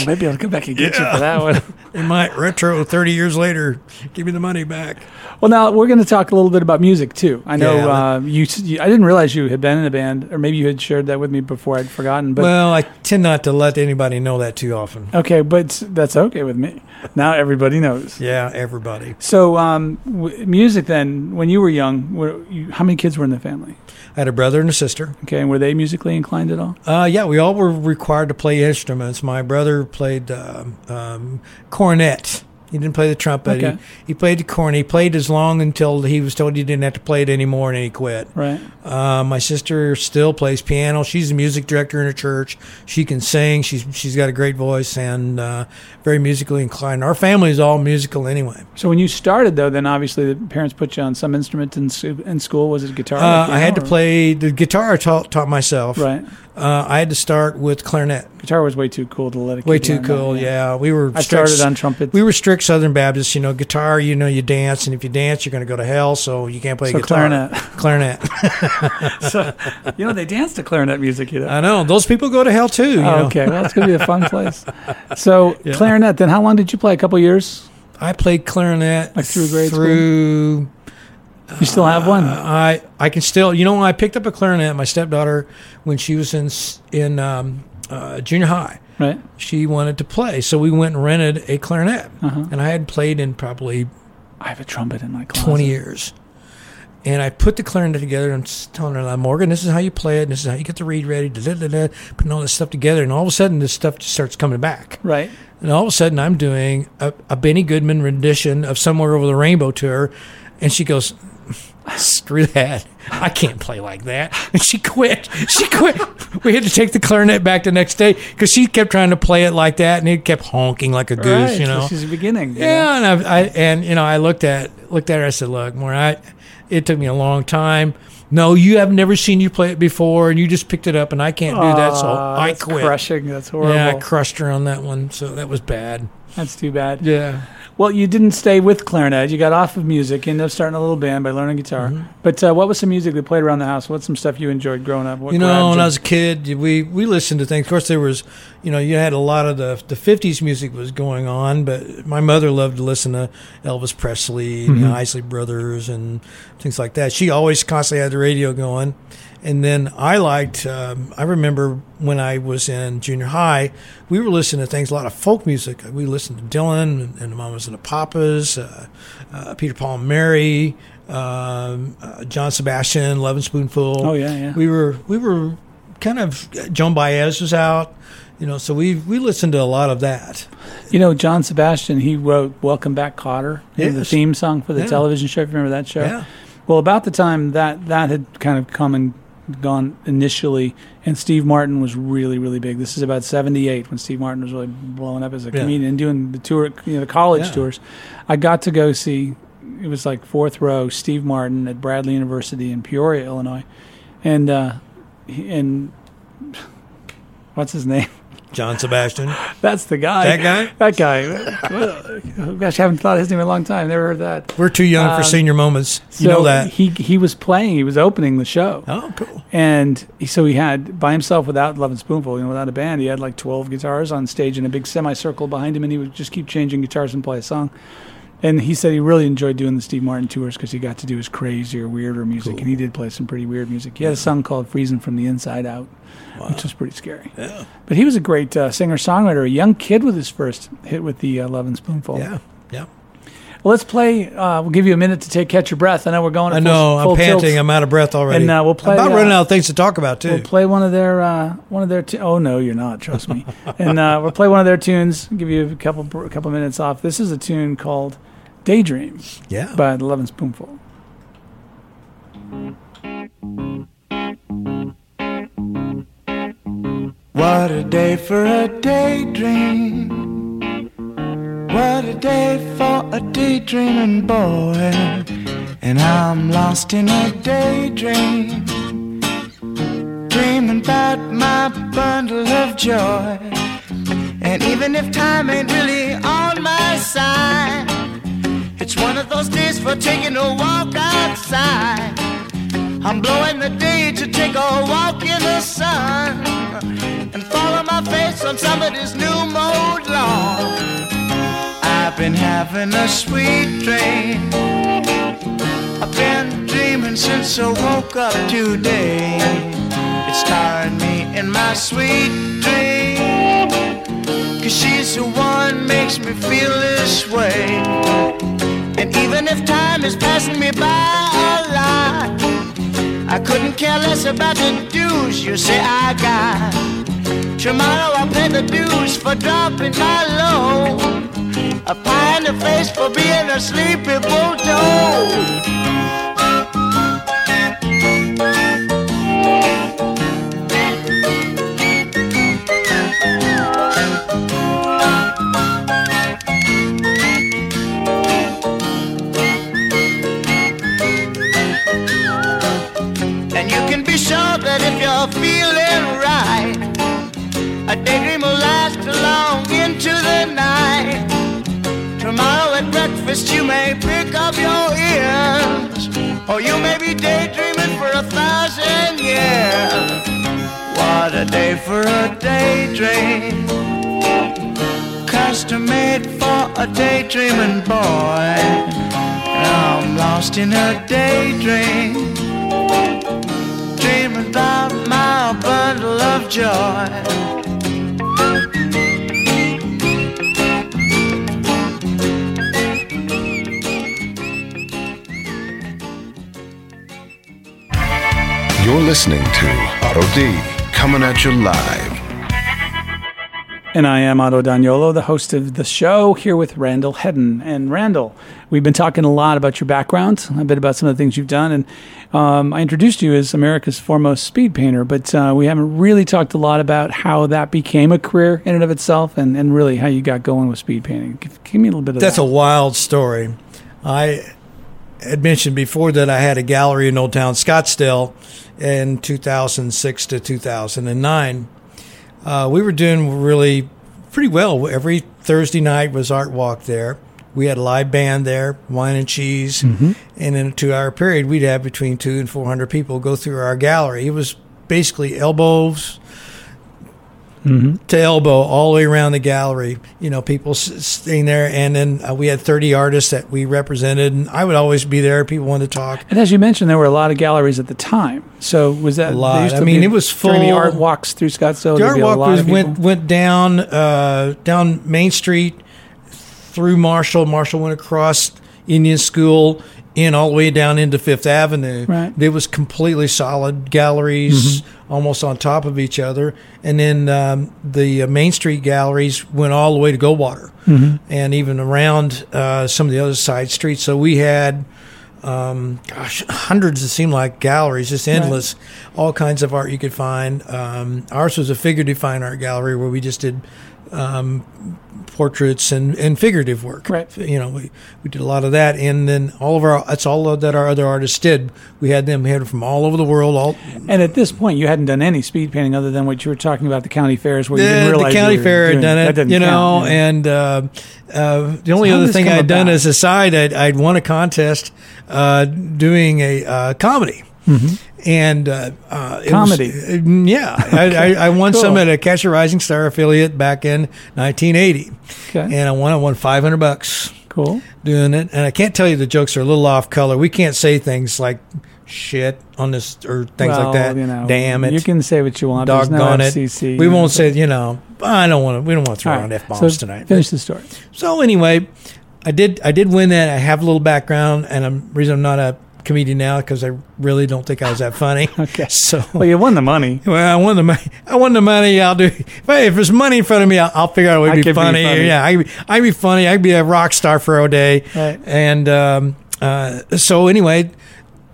[SPEAKER 3] Well, maybe I'll come back and get you for that one.
[SPEAKER 5] They might retro thirty years later give me the money back.
[SPEAKER 3] Well, now we're going to talk a little bit about music too. I know
[SPEAKER 5] Yeah,
[SPEAKER 3] uh, you, you. I didn't realize you had been in a band, or maybe you had shared that with me before. I'd forgotten. But
[SPEAKER 5] well, I tend not to let anybody know that too often.
[SPEAKER 3] okay, but that's okay with me. Now everybody knows.
[SPEAKER 5] Yeah, everybody.
[SPEAKER 3] So, um, w- music. Then, when you were young, were you, how many kids were in the family?
[SPEAKER 5] I had a brother and a sister.
[SPEAKER 3] Okay, and were they musically inclined at all?
[SPEAKER 5] Uh, yeah, we all were required to play instruments. My brother played um, um, cornet. He didn't play the trumpet.
[SPEAKER 3] Okay.
[SPEAKER 5] He, he played the cornet. He played as long until he was told he didn't have to play it anymore, and then he quit.
[SPEAKER 3] Right.
[SPEAKER 5] Uh, my sister still plays piano. She's a music director in a church. She can sing. She's she's got a great voice and uh, very musically inclined. Our family is all musical anyway.
[SPEAKER 3] So when you started, though, then obviously the parents put you on some instrument in, in school. Was it guitar?
[SPEAKER 5] Uh, I had to
[SPEAKER 3] or-
[SPEAKER 5] play the guitar. I taught, taught myself.
[SPEAKER 3] Right.
[SPEAKER 5] Uh, I had to start with clarinet.
[SPEAKER 3] Guitar was way too cool to let it.
[SPEAKER 5] Way too cool. Yeah, we were.
[SPEAKER 3] I
[SPEAKER 5] strict-
[SPEAKER 3] started on trumpet.
[SPEAKER 5] We were strict Southern Baptists. You know, guitar. You know, you dance, and if you dance, you're going to go to hell. So you can't play
[SPEAKER 3] So
[SPEAKER 5] guitar.
[SPEAKER 3] clarinet.
[SPEAKER 5] Clarinet.
[SPEAKER 3] so, you know, they dance to clarinet music. You know.
[SPEAKER 5] I know those people go to hell too. You
[SPEAKER 3] Oh,
[SPEAKER 5] know?
[SPEAKER 3] okay, well, it's gonna be a fun place. So
[SPEAKER 5] Yeah.
[SPEAKER 3] clarinet. Then how long did you play? A couple years.
[SPEAKER 5] I played clarinet
[SPEAKER 3] Like through grade school? You still have one.
[SPEAKER 5] I I can still. You know, I picked up a clarinet. My stepdaughter, when she was in in um, uh, junior high,
[SPEAKER 3] right.
[SPEAKER 5] she wanted to play, so we went and rented a clarinet,
[SPEAKER 3] Uh-huh.
[SPEAKER 5] and I had played in probably
[SPEAKER 3] I have a trumpet in my closet.
[SPEAKER 5] 20 years. And I put the clarinet together and I'm telling her, like, Morgan, this is how you play it, and this is how you get the reed ready, da, da, da, da, putting all this stuff together. And all of a sudden, this stuff just starts coming back.
[SPEAKER 3] Right.
[SPEAKER 5] And all of a sudden, I'm doing a, a Benny Goodman rendition of Somewhere Over the Rainbow to her. And she goes, Screw that. I can't play like that. And she quit. She quit. We had to take the clarinet back the next day because she kept trying to play it like that, and it kept honking like a goose,
[SPEAKER 3] right.
[SPEAKER 5] you know.
[SPEAKER 3] So she's beginning. you know.
[SPEAKER 5] Yeah, and I, I and you know I looked at looked at her. I said, "Look, more I, it took me a long time. No, you have never seen you play it before, and you just picked it up, and I can't do that, so I quit."
[SPEAKER 3] Crushing. That's horrible.
[SPEAKER 5] Yeah, I crushed her on that one, so that was bad.
[SPEAKER 3] that's too bad.
[SPEAKER 5] Yeah,
[SPEAKER 3] Well, you didn't stay with clarinet. You got off of music. You ended up starting a little band by learning guitar.
[SPEAKER 5] Mm-hmm.
[SPEAKER 3] But uh, what was some music that played around the house? What's some stuff you enjoyed growing up? What
[SPEAKER 5] you know, when
[SPEAKER 3] you?
[SPEAKER 5] I was a kid, we we listened to things. Of course, there was, you know, you had a lot of the the '50s music was going on, but my mother loved to listen to Elvis Presley, and the Isley Brothers, and things like that. She always constantly had the radio going. And then I liked. Um, I remember when I was in junior high, we were listening to things a lot of folk music. We listened to Dylan and, and the Mamas and the Papas, uh, uh, Peter Paul and Mary, um, uh, John Sebastian, Lovin' Spoonful.
[SPEAKER 3] Oh, yeah, yeah.
[SPEAKER 5] We were we were kind of Joan Baez was out, you know. So we we listened to a lot of that.
[SPEAKER 3] You know, John Sebastian, he wrote Welcome Back, Kotter, know, the theme song for the
[SPEAKER 5] Yeah.
[SPEAKER 3] television show. If you remember that show?
[SPEAKER 5] Yeah.
[SPEAKER 3] Well, about the time that that had kind of come and gone initially, and Steve Martin was really, really big. This is about 78 when Steve Martin was really blowing up as a
[SPEAKER 5] Yeah.
[SPEAKER 3] comedian and doing the tour, you know, the college
[SPEAKER 5] Yeah.
[SPEAKER 3] tours. I got to go see, it was like fourth row, Steve Martin at Bradley University in Peoria, Illinois. And, uh, and what's his name?
[SPEAKER 5] John Sebastian.
[SPEAKER 3] That's the guy.
[SPEAKER 5] That guy?
[SPEAKER 3] That guy. Gosh, I haven't thought of his name in a long time. Never heard that.
[SPEAKER 5] We're too young
[SPEAKER 3] Um,
[SPEAKER 5] for senior moments. You
[SPEAKER 3] so
[SPEAKER 5] know that.
[SPEAKER 3] he he was playing. He was opening the show,
[SPEAKER 5] oh, cool.
[SPEAKER 3] and he, so he had by himself without Lovin' Spoonful, you know, without a band. He had like twelve guitars on stage in a big semicircle behind him, and he would just keep changing guitars and play a song. And he said he really enjoyed doing the Steve Martin tours because he got to do his crazier, weirder music, and he did play some pretty weird music. He had a song called "Freezing from the Inside Out," which was pretty scary.
[SPEAKER 5] Yeah.
[SPEAKER 3] But he was a great uh, singer songwriter, a young kid with his first hit with the uh, Lovin' Spoonful.
[SPEAKER 5] Yeah. Yeah.
[SPEAKER 3] Well, let's play. Uh, we'll give you a minute to take catch your breath. I know we're going.
[SPEAKER 5] I
[SPEAKER 3] full-
[SPEAKER 5] know.
[SPEAKER 3] full
[SPEAKER 5] I'm
[SPEAKER 3] tilt.
[SPEAKER 5] panting. I'm out of breath already.
[SPEAKER 3] And, uh, we'll play,
[SPEAKER 5] I'm about
[SPEAKER 3] uh,
[SPEAKER 5] running out of things to talk about too.
[SPEAKER 3] We'll play one of their uh, one of their. Tu- oh no, you're not. Trust me. and uh, we'll play one of their tunes. Give you a couple a couple minutes off. This is a tune called "Daydream"
[SPEAKER 5] yeah.
[SPEAKER 3] by the Lovin' Spoonful.
[SPEAKER 6] What a day for a daydream. What a day for a daydreaming boy. And I'm lost in a daydream. Dreaming about my bundle of joy. And even if time ain't really on my side, it's one of those days for taking a walk outside. I'm blowing the day to take a walk in the sun and follow my face on somebody's new mode lawn. I've been having a sweet dream. I've been dreaming since I woke up today. It's tiring me in my sweet dream. Cause she's the one makes me feel this way. And even if time is passing me by a lot, I couldn't care less about the dues you say I got. Tomorrow I'll pay the dues for dropping my load. A pie in the face for being a sleepy bulldog. May pick up your ears, or you may be daydreaming for a thousand years. What a day for a daydream, custom made for a daydreaming boy. Now I'm lost in a daydream dreaming about my bundle of joy.
[SPEAKER 1] You're listening to Otto D coming at you live.
[SPEAKER 3] And I am Otto Daniolo, the host of the show, here with Randall Hedden. And Randall, we've been talking a lot about your background, a bit about some of the things you've done. And um, I introduced you as America's foremost speed painter, but uh, we haven't really talked a lot about how that became a career in and of itself and, and really how you got going with speed painting. Give, give me a little bit of
[SPEAKER 5] That's
[SPEAKER 3] that.
[SPEAKER 5] a wild story. I had mentioned before that I had a gallery in Old Town Scottsdale in 2006 to 2009. Uh, we were doing really pretty well. Every Thursday night was art walk there. We had a live band there, wine and cheese,
[SPEAKER 3] Mm-hmm.
[SPEAKER 5] and in a two-hour period, we'd have between two and four hundred people go through our gallery. It was basically elbows to elbow all the way around the gallery. You know, people s- staying there, and then uh, we had thirty artists that we represented, and I would always be there. People wanted to talk.
[SPEAKER 3] And as you mentioned, there were a lot of galleries at the time. So was that
[SPEAKER 5] A lot. I mean,
[SPEAKER 3] be-
[SPEAKER 5] it was
[SPEAKER 3] during the
[SPEAKER 5] full-
[SPEAKER 3] art walks through Scottsdale.
[SPEAKER 5] The art walk was went went down uh, down Main Street through Marshall. Marshall went across Indian School in all the way down into Fifth Avenue.
[SPEAKER 3] Right.
[SPEAKER 5] It was completely solid galleries, almost on top of each other, and then um, the uh, Main Street galleries went all the way to Goldwater, and even around uh, some of the other side streets. So we had. Um, gosh, hundreds. It seemed like galleries, just endless, all kinds of art you could find. Um, ours was a figurative fine art gallery where we just did um, portraits and, and figurative work.
[SPEAKER 3] Right.
[SPEAKER 5] You know, we, we did a lot of that, and then all of our that's all that our other artists did. We had them. Them from all over the world. All
[SPEAKER 3] And at this point, you hadn't done any speed painting other than what you were talking about the county fairs, where you didn't realize
[SPEAKER 5] the county fair had done it, you know,
[SPEAKER 3] count, yeah.
[SPEAKER 5] and uh, uh, the only
[SPEAKER 3] how
[SPEAKER 5] other thing I'd done as a side, I'd, I'd won a contest uh, doing a uh, comedy. And uh, uh, it was-.
[SPEAKER 3] Comedy.
[SPEAKER 5] uh, yeah, I, I, I won
[SPEAKER 3] Cool.
[SPEAKER 5] some at a Catch a Rising Star affiliate back in 1980,
[SPEAKER 3] Okay.
[SPEAKER 5] and I won. I won 500 bucks
[SPEAKER 3] cool.
[SPEAKER 5] doing it. And I can't tell you the jokes are a little off color. We can't say things like shit on this or things
[SPEAKER 3] Well,
[SPEAKER 5] like that.
[SPEAKER 3] You know,
[SPEAKER 5] Damn it.
[SPEAKER 3] You can say what you want. There's no
[SPEAKER 5] Doggone it. We won't say, you know, I don't want to, we don't want to throw
[SPEAKER 3] All
[SPEAKER 5] around
[SPEAKER 3] right.
[SPEAKER 5] F bombs
[SPEAKER 3] so
[SPEAKER 5] tonight.
[SPEAKER 3] Finish the story.
[SPEAKER 5] So anyway, I did, I did win that. I have a little background and I'm reason I'm not a comedian now because I really don't think I was that funny.
[SPEAKER 3] Okay.
[SPEAKER 5] So,
[SPEAKER 3] Well, you won the money.
[SPEAKER 5] well, I won the money. I won the money. I'll do. If, I, if there's money in front of me, I'll, I'll figure out a way to be
[SPEAKER 3] could be
[SPEAKER 5] funny.
[SPEAKER 3] funny.
[SPEAKER 5] Yeah, I, I'd be funny. I'd be a rock star for a day.
[SPEAKER 3] Right.
[SPEAKER 5] And um, uh, so anyway,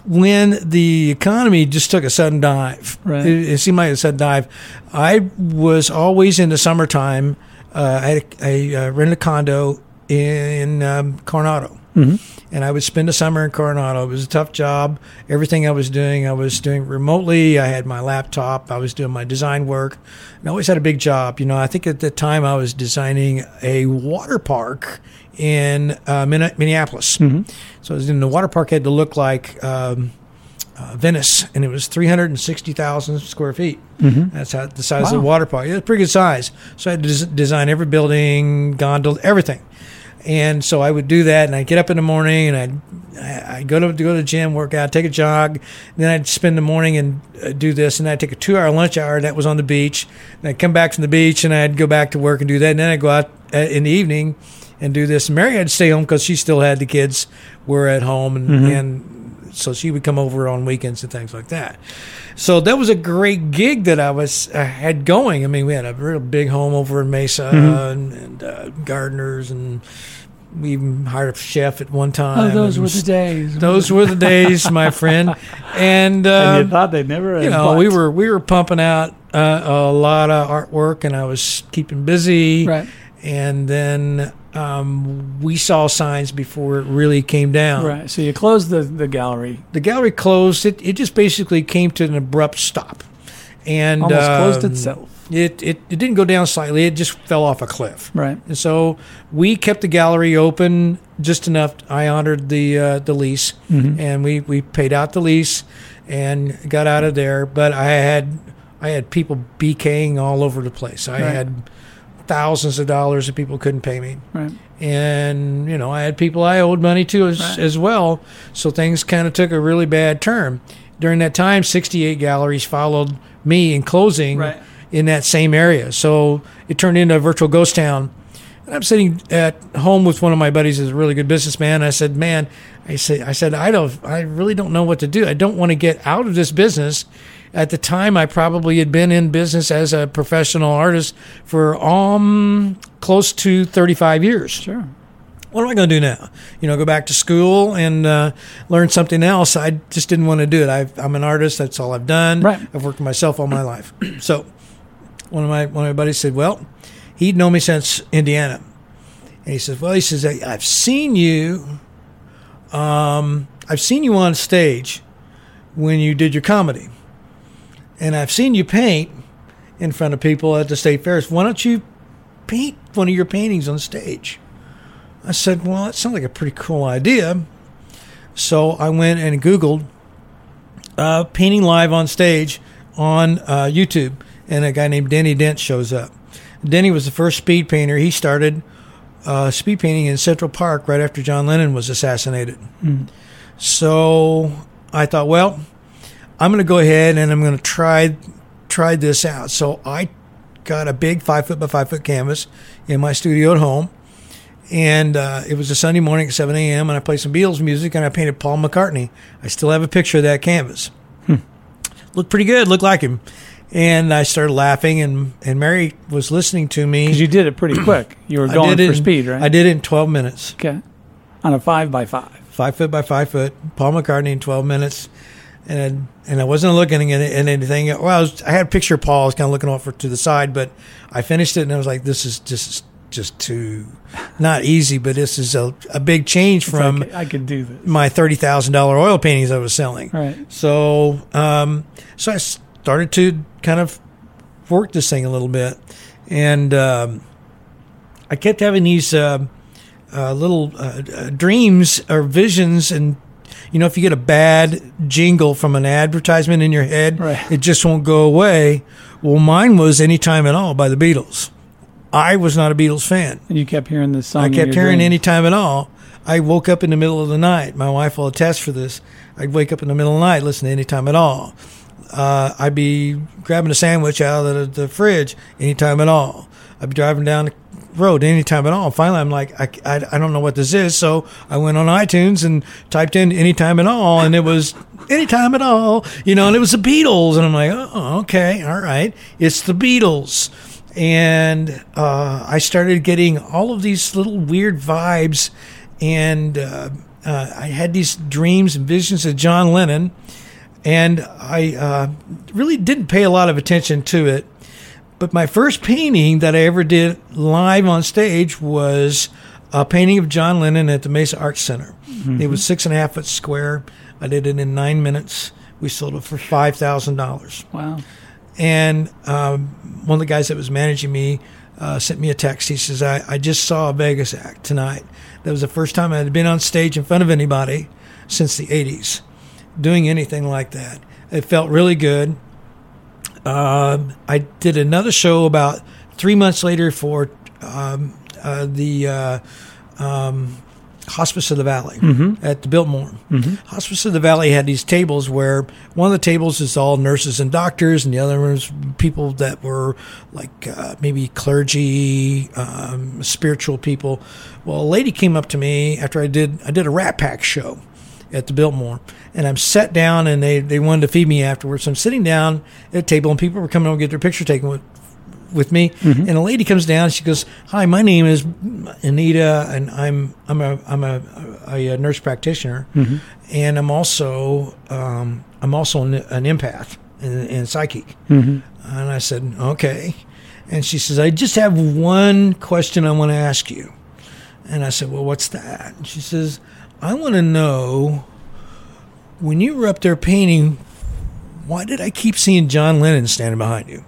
[SPEAKER 5] when the economy just took a sudden dive,
[SPEAKER 3] Right.
[SPEAKER 5] it, it seemed like a sudden dive. I was always in the summertime. Uh, I, I uh, rented a condo in um, Coronado. And I would spend a summer in Coronado. It was a tough job. Everything I was doing, I was doing remotely. I had my laptop. I was doing my design work. And I always had a big job. You know, I think at the time I was designing a water park in uh, Min- Minneapolis. So it was in the water park had to look like um, uh, Venice, and it was 360,000 square feet. That's how the size of the water park. It was a pretty good size. So I had to des- design every building, gondola, everything. And so I would do that, and I'd get up in the morning, and I'd I- I'd go to go to the gym, work out, take a jog. Then I'd spend the morning and uh, do this, and I'd take a two-hour lunch hour. That was on the beach. And I'd come back from the beach, and I'd go back to work and do that. And then I'd go out uh, in the evening and do this. Mary had to stay home because she still had the kids were at home, and, and so she would come over on weekends and things like that. So that was a great gig that I was uh, had going. I mean, we had a real big home over in Mesa and, and uh, gardeners, and we even hired a chef at one time.
[SPEAKER 3] Oh, those were the days.
[SPEAKER 5] Those were the days, my friend. And, uh,
[SPEAKER 3] and you thought they'd never.
[SPEAKER 5] you know, we were we were pumping out uh, a lot of artwork, and I was keeping busy.
[SPEAKER 3] Right.
[SPEAKER 5] And then um, we saw signs before it really came down.
[SPEAKER 3] right. So you closed the the gallery.
[SPEAKER 5] The gallery closed. It it just basically came to an abrupt stop, and
[SPEAKER 3] Almost closed
[SPEAKER 5] um,
[SPEAKER 3] itself.
[SPEAKER 5] It, it it didn't go down slightly. It just fell off a cliff.
[SPEAKER 3] Right.
[SPEAKER 5] And so we kept the gallery open just enough. I honored the uh, the lease,
[SPEAKER 3] Mm-hmm.
[SPEAKER 5] and we, we paid out the lease and got out of there. But I had I had people BKing all over the place. I
[SPEAKER 3] Right.
[SPEAKER 5] had thousands of dollars that people couldn't pay me,
[SPEAKER 3] Right.
[SPEAKER 5] and you know I had people I owed money to as,
[SPEAKER 3] Right.
[SPEAKER 5] as well. So things kind of took a really bad turn. During that time, 68 galleries followed me in closing
[SPEAKER 3] Right.
[SPEAKER 5] in that same area. So it turned into a virtual ghost town. And I'm sitting at home with one of my buddies, who's a really good businessman. I said, "Man, I said, I said, I don't, I really don't know what to do. I don't want to get out of this business." At the time, I probably had been in business as a professional artist for um close to 35 years
[SPEAKER 3] Sure.
[SPEAKER 5] what am I going to do now? You know, go back to school and uh, learn something else. I just didn't want to do it. I've, I'm an artist. That's all I've done.
[SPEAKER 3] Right.
[SPEAKER 5] I've worked for myself all my life. so one of my one of my buddies said, "Well, he'd known me since Indiana," and he says, "Well, he says I, I've seen you. Um, I've seen you on stage when you did your comedy, and I've seen you paint in front of people at the state fairs. Why don't you paint one of your paintings on stage?" I said, well, that sounds like a pretty cool idea. So I went and Googled uh, painting live on stage on uh, YouTube, and a guy named Denny Dent shows up. Denny was the first speed painter. He started uh, speed painting in Central Park right after John Lennon was assassinated. So I thought, well, I'm going to go ahead and I'm going to try try this out. So I got a big five foot by five foot canvas in my studio at home, and uh, it was a Sunday morning at 7 a.m. and I played some Beatles music and I painted Paul McCartney. I still have a picture of that canvas. Looked pretty good. Looked like him. And I started laughing, and, and Mary was listening to me.
[SPEAKER 3] Because you did it pretty quick. You were going for
[SPEAKER 5] in-
[SPEAKER 3] speed, right?
[SPEAKER 5] I did it in 12 minutes.
[SPEAKER 3] Okay. On a five by five.
[SPEAKER 5] five foot by five foot. Paul McCartney in twelve minutes, and and I wasn't looking at, at anything. Well, I, was, I had a picture of Paul. I was kind of looking off to the side, but I finished it, and I was like, "This is just just too not easy, but this is a, a big change from
[SPEAKER 3] like, I could do this.
[SPEAKER 5] my thirty thousand dollar oil paintings I was selling."
[SPEAKER 3] Right.
[SPEAKER 5] So, um, so I started to kind of work this thing a little bit, and um, I kept having these uh, uh, little uh, uh, dreams or visions, and you know, if you get a bad jingle from an advertisement in your head,
[SPEAKER 3] Right.
[SPEAKER 5] it just won't go away. Well, mine was "Anytime at All" by the Beatles. I was not a Beatles fan.
[SPEAKER 3] And you kept hearing this song.
[SPEAKER 5] I kept hearing
[SPEAKER 3] dreams.
[SPEAKER 5] anytime at all. I woke up in the middle of the night. My wife will attest for this. I'd wake up in the middle of the night, listen to anytime at all. Uh, I'd be grabbing a sandwich out of the, the fridge anytime at all. I'd be driving down the road anytime at all. Finally, I'm like, I, I, I don't know what this is. So I went on iTunes and typed in anytime at all, and it was anytime at all, you know, and it was the Beatles. And I'm like, oh, okay, all right. It's the Beatles and uh, I started getting all of these little weird vibes, and uh, uh, I had these dreams and visions of John Lennon, and I uh, really didn't pay a lot of attention to it. But my first painting that I ever did live on stage was a painting of John Lennon at the Mesa Arts Center. It was six and a half foot square. I did it in nine minutes. We sold it for five thousand dollars.
[SPEAKER 3] Wow.
[SPEAKER 5] And um, one of the guys that was managing me uh, sent me a text. He says, I, I just saw a Vegas act tonight. That was the first time I had been on stage in front of anybody since the 80s, doing anything like that. It felt really good. Um, I did another show about three months later for um, uh, the uh, um, Hospice of the Valley at the Biltmore. Hospice of the Valley had these tables where one of the tables is all nurses and doctors, and the other was people that were like uh, maybe clergy, um, spiritual people. Well, a lady came up to me after I did I did a Rat Pack show at the Biltmore, and I'm sat down, and they they wanted to feed me afterwards. So I'm sitting down at a table, and people were coming over to get their picture taken with with me, mm-hmm. and a lady comes down. She goes, "Hi, my name is Anita, and I'm I'm a I'm a, a, nurse practitioner, mm-hmm. and I'm also um, I'm also an, an empath and, and psychic." Mm-hmm. And I said, "Okay," and she says, "I just have one question I want to ask you." And I said, "Well, what's that?" And she says, "I want to know when you were up there painting, why did I keep seeing John Lennon standing behind you?"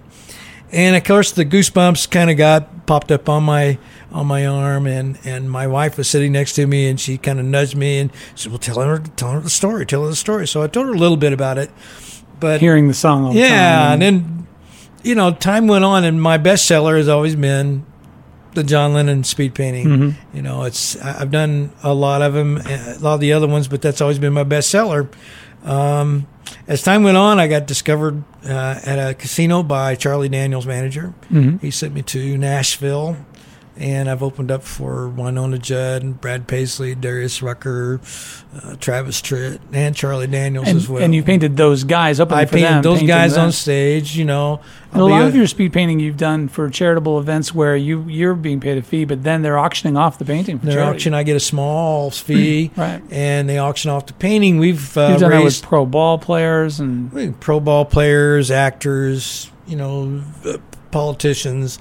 [SPEAKER 5] And of course, the goosebumps kind of got popped up on my on my arm, and and my wife was sitting next to me, and she kind of nudged me and said, "Well, tell her, tell her the story, tell her the story." So I told her a little bit about it, but
[SPEAKER 3] Hearing the song all the time.
[SPEAKER 5] yeah, and then you know, time went on, and my bestseller has always been the John Lennon speed painting.
[SPEAKER 3] Mm-hmm.
[SPEAKER 5] You know, it's I've done a lot of them, a lot of the other ones, but that's always been my bestseller. Um, as time went on, I got discovered uh, at a casino by Charlie Daniels' manager.
[SPEAKER 3] Mm-hmm.
[SPEAKER 5] He sent me to Nashville, and I've opened up for Wynonna Judd, Brad Paisley, Darius Rucker, uh, Travis Tritt, and Charlie Daniels
[SPEAKER 3] and,
[SPEAKER 5] as well.
[SPEAKER 3] and you painted those guys up
[SPEAKER 5] I
[SPEAKER 3] for them,
[SPEAKER 5] those guys
[SPEAKER 3] them.
[SPEAKER 5] on stage. You know,
[SPEAKER 3] a lot
[SPEAKER 5] a-
[SPEAKER 3] of your speed painting you've done for charitable events where you you're being paid a fee, but then they're auctioning off the painting for charity.
[SPEAKER 5] auction, I get a small fee,
[SPEAKER 3] Right.
[SPEAKER 5] And they auction off the painting. We've uh,
[SPEAKER 3] You've done that with pro ball players and
[SPEAKER 5] pro ball players, actors, you know, uh, politicians,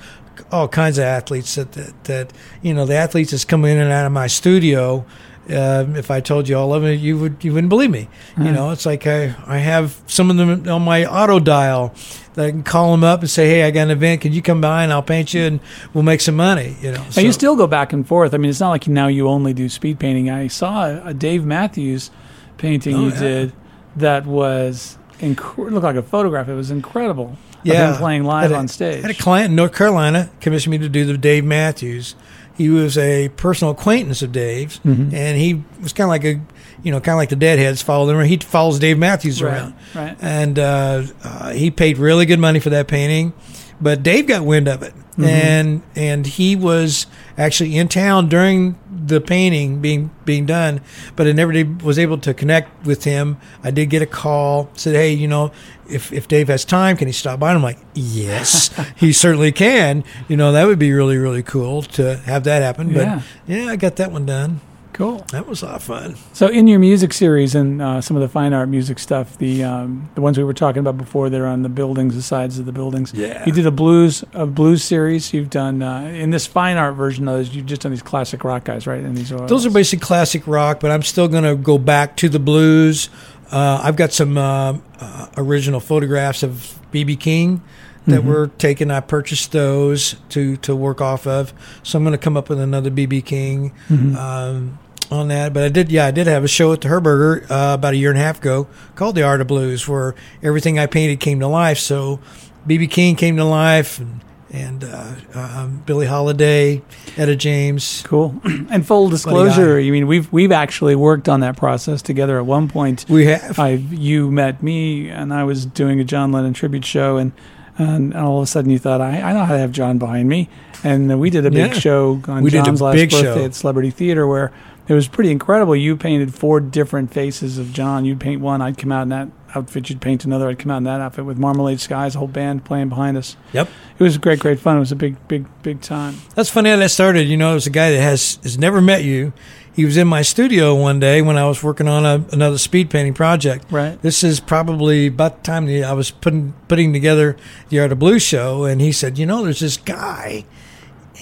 [SPEAKER 5] all kinds of athletes that, that that you know the athletes that's come in and out of my studio Um, if I told you all of it, you would you wouldn't believe me. You know, it's like I I have some of them on my auto dial that I can call them up and say, hey, I got an event. Can you come by and I'll paint you and we'll make some money. You know,
[SPEAKER 3] Now you still go back and forth. I mean, it's not like now you only do speed painting. I saw a, Dave Matthews painting
[SPEAKER 5] Oh,
[SPEAKER 3] you
[SPEAKER 5] yeah.
[SPEAKER 3] did that was inc- it looked like a photograph. It was incredible. Of him playing live
[SPEAKER 5] a-
[SPEAKER 3] on stage.
[SPEAKER 5] I Had a client in North Carolina commissioned me to do the Dave Matthews. He was a personal acquaintance of Dave's,
[SPEAKER 3] Mm-hmm.
[SPEAKER 5] and he was kind of like a, you know, kind of like the Deadheads follow him. He follows Dave Matthews
[SPEAKER 3] Right,
[SPEAKER 5] around,
[SPEAKER 3] right.
[SPEAKER 5] And uh, uh, he paid really good money for that painting, but Dave got wind of it,
[SPEAKER 3] Mm-hmm.
[SPEAKER 5] and and he was actually in town during the painting being being done, but I never did, was able to connect with him. I did get a call, said, "Hey, you know, if if Dave has time, can he stop by?" And I'm like, "Yes, he certainly can." You know, that would be really really cool to have that happen. But
[SPEAKER 3] Yeah.
[SPEAKER 5] yeah, I got that one done.
[SPEAKER 3] Cool.
[SPEAKER 5] That was a lot of fun.
[SPEAKER 3] So in your music series and uh, some of the fine art music stuff, the um, the ones we were talking about before, they're on the buildings, the sides of the buildings.
[SPEAKER 5] Yeah.
[SPEAKER 3] You did a blues a blues series. You've done uh, in this fine art version of those. You've just done these classic rock guys, right? And these are
[SPEAKER 5] Those are basically classic rock, but I'm still going to go back to the blues. Uh, I've got some uh, uh, original photographs of BB King that were taken. I purchased those to to work off of. So I'm going to come up with another BB King um, on that. But I did, yeah, I did have a show at the Herberger uh, about a year and a half ago called The Art of Blues, where everything I painted came to life. So BB King came to life, and, and uh, um, Billie Holiday, Etta James.
[SPEAKER 3] Cool. and full disclosure, you mean we've we've actually worked on that process together at one point.
[SPEAKER 5] We have.
[SPEAKER 3] I you met me and I was doing a John Lennon tribute show and and all of a sudden you thought I, I know how to have John behind me and we did a big
[SPEAKER 5] Yeah.
[SPEAKER 3] show on
[SPEAKER 5] We
[SPEAKER 3] John's last birthday
[SPEAKER 5] show.
[SPEAKER 3] at Celebrity Theater where it was pretty incredible. You painted four different faces of John. You'd paint one, I'd come out in that outfit. You'd paint another, I'd come out in that outfit with Marmalade Skies, a whole band playing behind us.
[SPEAKER 5] Yep.
[SPEAKER 3] It was great, great fun. It was a big, big, big time.
[SPEAKER 5] That's funny how that started. You know, it was a guy that has has never met you. He was in my studio one day when I was working on a, another speed painting project.
[SPEAKER 3] Right.
[SPEAKER 5] This is probably about the time I was putting putting together the Art of Blue show, and he said, "You know, there's this guy,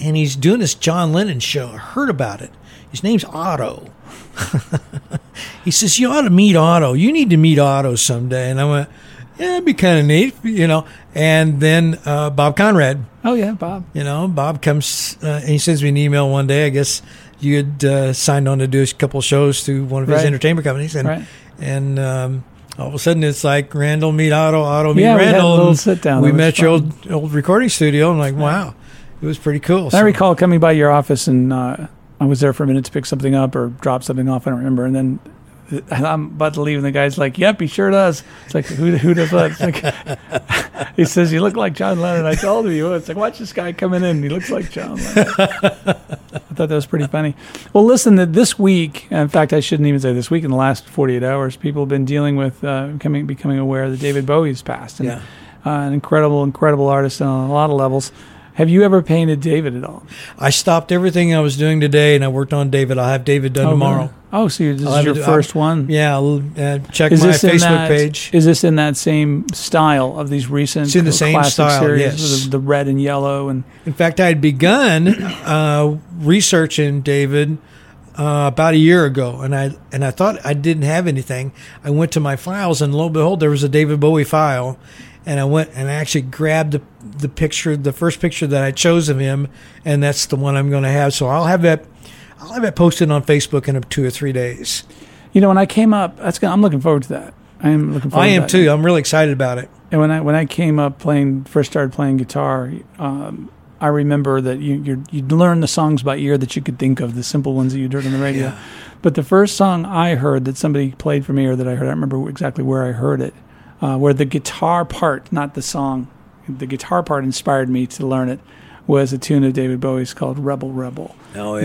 [SPEAKER 5] and he's doing this John Lennon show. I heard about it. His name's Otto." he says, "You ought to meet Otto. You need to meet Otto someday." And I went, "Yeah, it'd be kind of neat, you know." And then uh, Bob Conrad
[SPEAKER 3] Oh yeah, Bob.
[SPEAKER 5] you know, Bob comes uh, and he sends me an email one day. I guess you had uh, signed on to do a couple shows through one of his
[SPEAKER 3] Right.
[SPEAKER 5] entertainment companies, and
[SPEAKER 3] Right.
[SPEAKER 5] and um, all of a sudden it's like Randall meet Otto, Otto meet
[SPEAKER 3] Yeah, we had a
[SPEAKER 5] Randall.
[SPEAKER 3] little sit down.
[SPEAKER 5] We met your old old recording studio. I'm like, wow, it was pretty cool.
[SPEAKER 3] I recall coming by your office and uh, I was there for a minute to pick something up or drop something off. I don't remember. And then uh, I'm about to leave, and the guy's like, "Yep, he sure does." It's like, "Who, who does what?" Like, he says, "You look like John Lennon." I told him you. It's like, watch this guy coming in. He looks like John Lennon. I thought that was pretty funny. Well, listen, that this week, in fact, I shouldn't even say this week. In the last 48 hours, people have been dealing with uh, becoming becoming aware that David Bowie's passed. And,
[SPEAKER 5] Yeah.
[SPEAKER 3] uh, an incredible, incredible artist on a lot of levels. Have you ever painted David at all?
[SPEAKER 5] I stopped everything I was doing today, and I worked on David. I'll have David done
[SPEAKER 3] Oh,
[SPEAKER 5] tomorrow.
[SPEAKER 3] really? Oh, so this
[SPEAKER 5] I'll
[SPEAKER 3] is your first
[SPEAKER 5] I'll-
[SPEAKER 3] one?
[SPEAKER 5] Yeah, I'll, uh, check
[SPEAKER 3] Is
[SPEAKER 5] my Facebook
[SPEAKER 3] that,
[SPEAKER 5] page.
[SPEAKER 3] Is this in that same style of these recent
[SPEAKER 5] It's in the same style,
[SPEAKER 3] series,
[SPEAKER 5] yes.
[SPEAKER 3] the, the red and yellow and
[SPEAKER 5] In fact, I had begun uh, researching David uh, about a year ago, and I and I thought I didn't have anything. I went to my files, and lo and behold, there was a David Bowie file, and I went and I actually grabbed the the picture, the first picture that I chose of him, and that's the one I'm going to have. So I'll have that. I'll have that posted on Facebook in two or three days.
[SPEAKER 3] you know when I came up, that's gonna, I'm looking forward to that. I am looking forward. To.
[SPEAKER 5] I
[SPEAKER 3] to
[SPEAKER 5] am
[SPEAKER 3] that.
[SPEAKER 5] too. I'm really excited about it.
[SPEAKER 3] And when I when I came up playing, first started playing guitar, um, I remember that you you you'd learn the songs by ear that you could think of, the simple ones that you'd heard on the radio.
[SPEAKER 5] Yeah.
[SPEAKER 3] But the first song I heard that somebody played for me, or that I heard, I don't remember exactly where I heard it, uh, where the guitar part, not the song, the guitar part inspired me to learn it, was a tune of David Bowie's called "Rebel Rebel."
[SPEAKER 5] Oh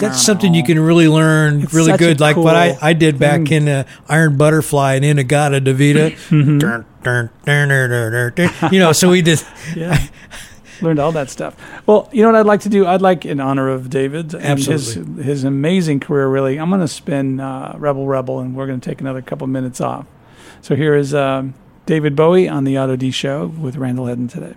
[SPEAKER 3] That's
[SPEAKER 5] That's something you can really learn
[SPEAKER 3] It's
[SPEAKER 5] really good, like what I, I did back in uh, Iron Butterfly and In-A-Gadda-Da-Vida.
[SPEAKER 3] Mm-hmm.
[SPEAKER 5] You know, so we did.
[SPEAKER 3] yeah. Learned all that stuff. Well, you know what I'd like to do? I'd like, in honor of David and his
[SPEAKER 5] Absolutely.
[SPEAKER 3] his amazing career, really, I'm going to spin uh, Rebel Rebel, and we're going to take another couple minutes off. So here is um, David Bowie on the Otto D Show with Randall Hedden today.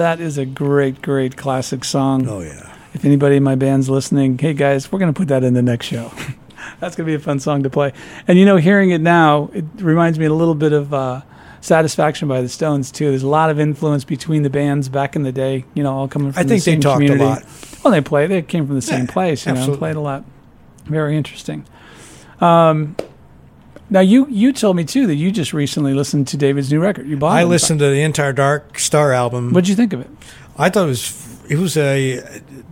[SPEAKER 3] That is a great, great classic song.
[SPEAKER 5] Oh yeah.
[SPEAKER 3] If anybody in my band's listening, hey guys, we're going to put that in the next show. That's going to be a fun song to play. And you know, hearing it now, it reminds me a little bit of uh, Satisfaction by the Stones, too. There's a lot of influence between the bands back in the day, you know, all coming from
[SPEAKER 5] I
[SPEAKER 3] the
[SPEAKER 5] think they
[SPEAKER 3] same
[SPEAKER 5] talked a lot.
[SPEAKER 3] Well, they play. They came from the same
[SPEAKER 5] Yeah,
[SPEAKER 3] place, you know,
[SPEAKER 5] absolutely.
[SPEAKER 3] played a lot. Very interesting. Um, now, you, you told me, too, that you just recently listened to David's new record. You bought.
[SPEAKER 5] I listened to the entire Dark Star album.
[SPEAKER 3] What'd you think of it?
[SPEAKER 5] I thought it was it was a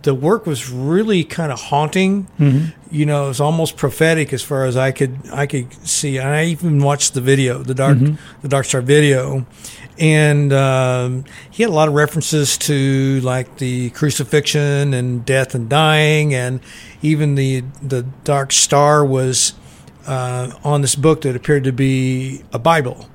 [SPEAKER 5] the work was really kind of haunting.
[SPEAKER 3] Mm-hmm.
[SPEAKER 5] You know, it was almost prophetic as far as I could I could see. And I even watched the video, the dark
[SPEAKER 3] Mm-hmm.
[SPEAKER 5] the Dark Star video, and um, he had a lot of references to like the crucifixion and death and dying, and even the the Dark Star was. Uh, on this book that appeared to be a Bible,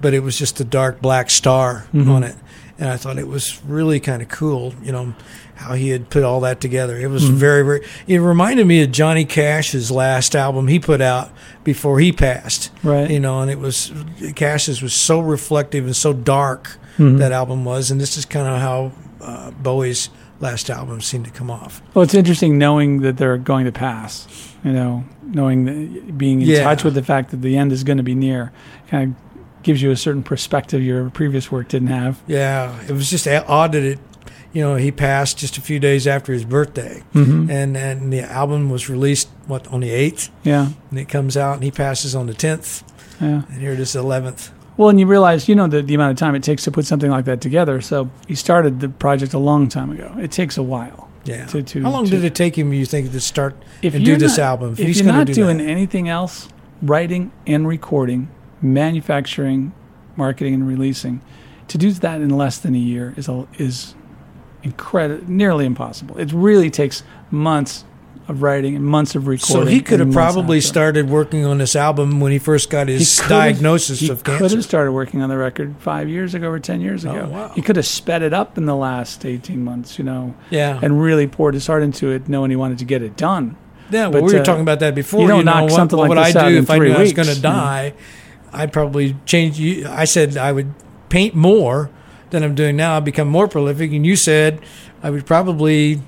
[SPEAKER 5] but it was just a dark black star on it and I thought it was really kind of cool, you know, how he had put all that together. It was very, very. It reminded me of Johnny Cash's last album he put out before he passed,
[SPEAKER 3] Right.
[SPEAKER 5] You know, and it was Cash's was so reflective and so dark
[SPEAKER 3] Mm-hmm.
[SPEAKER 5] that album was, and this is kind of how uh, Bowie's last album seemed to come off.
[SPEAKER 3] Well, it's interesting knowing that they're going to pass. You know, knowing that being in
[SPEAKER 5] Yeah.
[SPEAKER 3] touch with the fact that the end is going to be near, kind of gives you a certain perspective your previous work didn't have.
[SPEAKER 5] Yeah, it was just odd that it, you know, he passed just a few days after his birthday,
[SPEAKER 3] Mm-hmm.
[SPEAKER 5] and and the album was released what on the eighth,
[SPEAKER 3] Yeah,
[SPEAKER 5] and it comes out, and he passes on the tenth,
[SPEAKER 3] yeah.
[SPEAKER 5] and here it is, the eleventh.
[SPEAKER 3] Well, and you realize, you know, the, the amount of time it takes to put something like that together. So he started the project a long time ago. It takes a while.
[SPEAKER 5] Yeah.
[SPEAKER 3] To- to-
[SPEAKER 5] How long
[SPEAKER 3] to-
[SPEAKER 5] did it take him? You think to start
[SPEAKER 3] If
[SPEAKER 5] and do
[SPEAKER 3] you're
[SPEAKER 5] this album?
[SPEAKER 3] if
[SPEAKER 5] he's
[SPEAKER 3] you're not
[SPEAKER 5] do
[SPEAKER 3] doing
[SPEAKER 5] that.
[SPEAKER 3] anything else, writing and recording, manufacturing, marketing and releasing, to do that in less than a year is a, is incredible, nearly impossible. It really takes months of writing and months of recording.
[SPEAKER 5] so he could have probably
[SPEAKER 3] after.
[SPEAKER 5] started working on this album when he first got his
[SPEAKER 3] could have-
[SPEAKER 5] diagnosis
[SPEAKER 3] he
[SPEAKER 5] of
[SPEAKER 3] could
[SPEAKER 5] cancer.
[SPEAKER 3] have started working on the record five years ago or ten years ago.
[SPEAKER 5] Oh, wow.
[SPEAKER 3] He could have sped it up in the last eighteen months, you know,
[SPEAKER 5] Yeah,
[SPEAKER 3] and really poured his heart into it, knowing he wanted to get it done.
[SPEAKER 5] yeah. Well,
[SPEAKER 3] but,
[SPEAKER 5] we were
[SPEAKER 3] uh,
[SPEAKER 5] talking about that before.
[SPEAKER 3] you don't
[SPEAKER 5] know,
[SPEAKER 3] knock
[SPEAKER 5] what,
[SPEAKER 3] something
[SPEAKER 5] what
[SPEAKER 3] like
[SPEAKER 5] would
[SPEAKER 3] this
[SPEAKER 5] I do if I knew I was
[SPEAKER 3] weeks,
[SPEAKER 5] going to
[SPEAKER 3] you know.
[SPEAKER 5] die? I'd probably change. You, I said I would paint more than I'm doing now. I'd become more prolific, and you said I would probably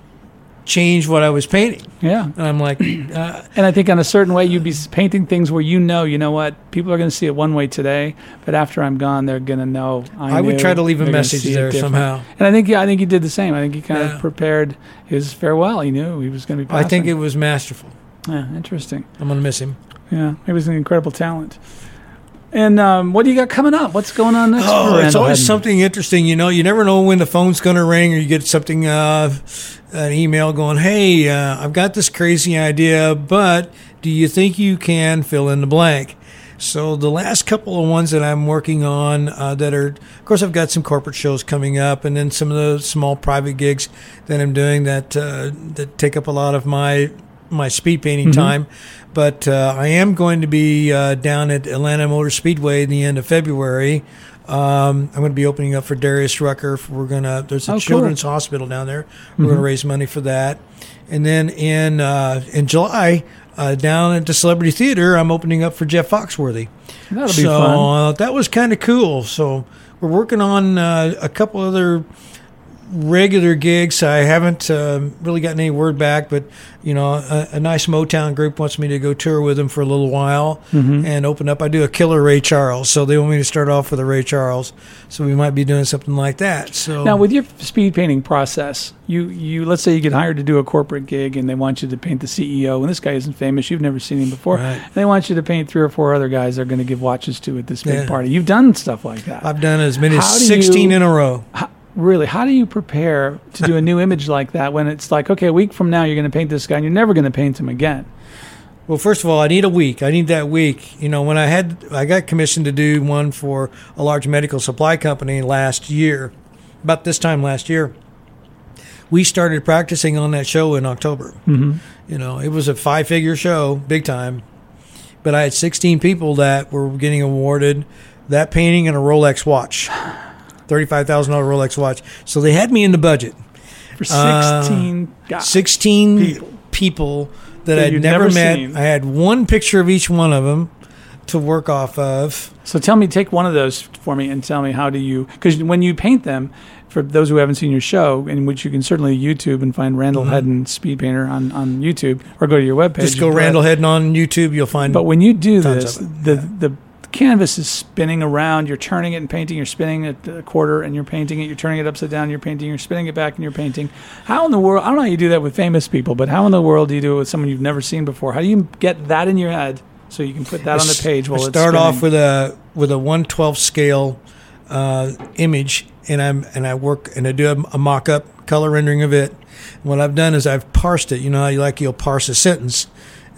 [SPEAKER 5] change what I was painting.
[SPEAKER 3] Yeah,
[SPEAKER 5] And I'm like, uh,
[SPEAKER 3] And I think in a certain way, you'd be painting things where you know, you know what, people are going to see it one way today, but after I'm gone, they're going to know. I,
[SPEAKER 5] I would try to leave a message there somehow.
[SPEAKER 3] And I think, yeah, I think he did the same. I think he kind
[SPEAKER 5] Yeah.
[SPEAKER 3] of prepared his farewell. He knew he was going to be.
[SPEAKER 5] I think it was masterful.
[SPEAKER 3] Yeah, interesting.
[SPEAKER 5] I'm going to miss him.
[SPEAKER 3] Yeah, he was an incredible talent. And um, what do you got coming up? What's going on next?
[SPEAKER 5] Oh, it's always
[SPEAKER 3] Hedden?
[SPEAKER 5] something interesting. You know, you never know when the phone's going to ring or you get something, uh, an email going, hey, uh, I've got this crazy idea, but do you think you can fill in the blank? So the last couple of ones that I'm working on uh, that are, of course, I've got some corporate shows coming up, and then some of the small private gigs that I'm doing that uh, that take up a lot of my my speed painting time. But uh, I am going to be uh, down at Atlanta Motor Speedway in the end of February. Um, I'm going to be opening up for Darius Rucker. We're going to there's a
[SPEAKER 3] Oh, cool.
[SPEAKER 5] children's hospital down there. We're going to raise money for that. And then in uh, in July, uh, down at the Celebrity Theater, I'm opening up for Jeff Foxworthy.
[SPEAKER 3] That'll be fun.
[SPEAKER 5] Uh, that was kind of cool. So we're working on uh, a couple other regular gigs. I haven't um really gotten any word back, but you know, a, a nice Motown group wants me to go tour with them for a little while
[SPEAKER 3] Mm-hmm.
[SPEAKER 5] and open up. I do a killer Ray Charles, so they want me to start off with a Ray Charles. So we might be doing something like that. So
[SPEAKER 3] Now, with your speed painting process, you, you let's say you get hired to do a corporate gig and they want you to paint the CEO, and this guy isn't famous, you've never seen him before.
[SPEAKER 5] Right.
[SPEAKER 3] and They want you to paint three or four other guys they're going to give watches to at this big
[SPEAKER 5] Yeah.
[SPEAKER 3] party. You've done stuff like that.
[SPEAKER 5] I've done as many as 16
[SPEAKER 3] you-
[SPEAKER 5] in a row.
[SPEAKER 3] Really, how do you prepare to do a new image like that when it's like, okay, a week from now you're going to paint this guy and you're never going to paint him again?
[SPEAKER 5] Well, first of all, I need a week. I need that week. You know, when I had, I got commissioned to do one for a large medical supply company last year, about this time last year. We started practicing on that show in October. Mm-hmm. You know, it was a five figure show, big time. But I had 16 people that were getting awarded that painting and a Rolex watch, $35,000 Rolex watch. So they had me in the budget.
[SPEAKER 3] For
[SPEAKER 5] Uh,
[SPEAKER 3] 16 guys.
[SPEAKER 5] 16
[SPEAKER 3] People.
[SPEAKER 5] people, that
[SPEAKER 3] That
[SPEAKER 5] I'd never,
[SPEAKER 3] never
[SPEAKER 5] met.
[SPEAKER 3] seen.
[SPEAKER 5] I had one picture of each one of them. to work off of.
[SPEAKER 3] So tell me, take one of those for me, and tell me how do you? Because when you paint them, for those who haven't seen your show, in which you can certainly YouTube and find Randall Hedden Speed Painter on, on YouTube, or go to your webpage.
[SPEAKER 5] Mm-hmm. Just go Randall Hedden on YouTube. You'll find.
[SPEAKER 3] But when you do this, the the canvas is spinning around. You're turning it and painting. You're spinning it a quarter, and you're painting it. You're turning it upside down. You're painting. You're spinning it back, and you're painting. How in the world? I don't know how you do that with famous people, but how in the world do you do it with someone you've never seen before? How do you get that in your head so you can put that on the page while
[SPEAKER 5] I
[SPEAKER 3] it's
[SPEAKER 5] start off with a with a one twelfth scale uh, image, and I'm and I work and I do a, a mock up color rendering of it. what I've done is I've parsed it. You know how you like you'll parse a sentence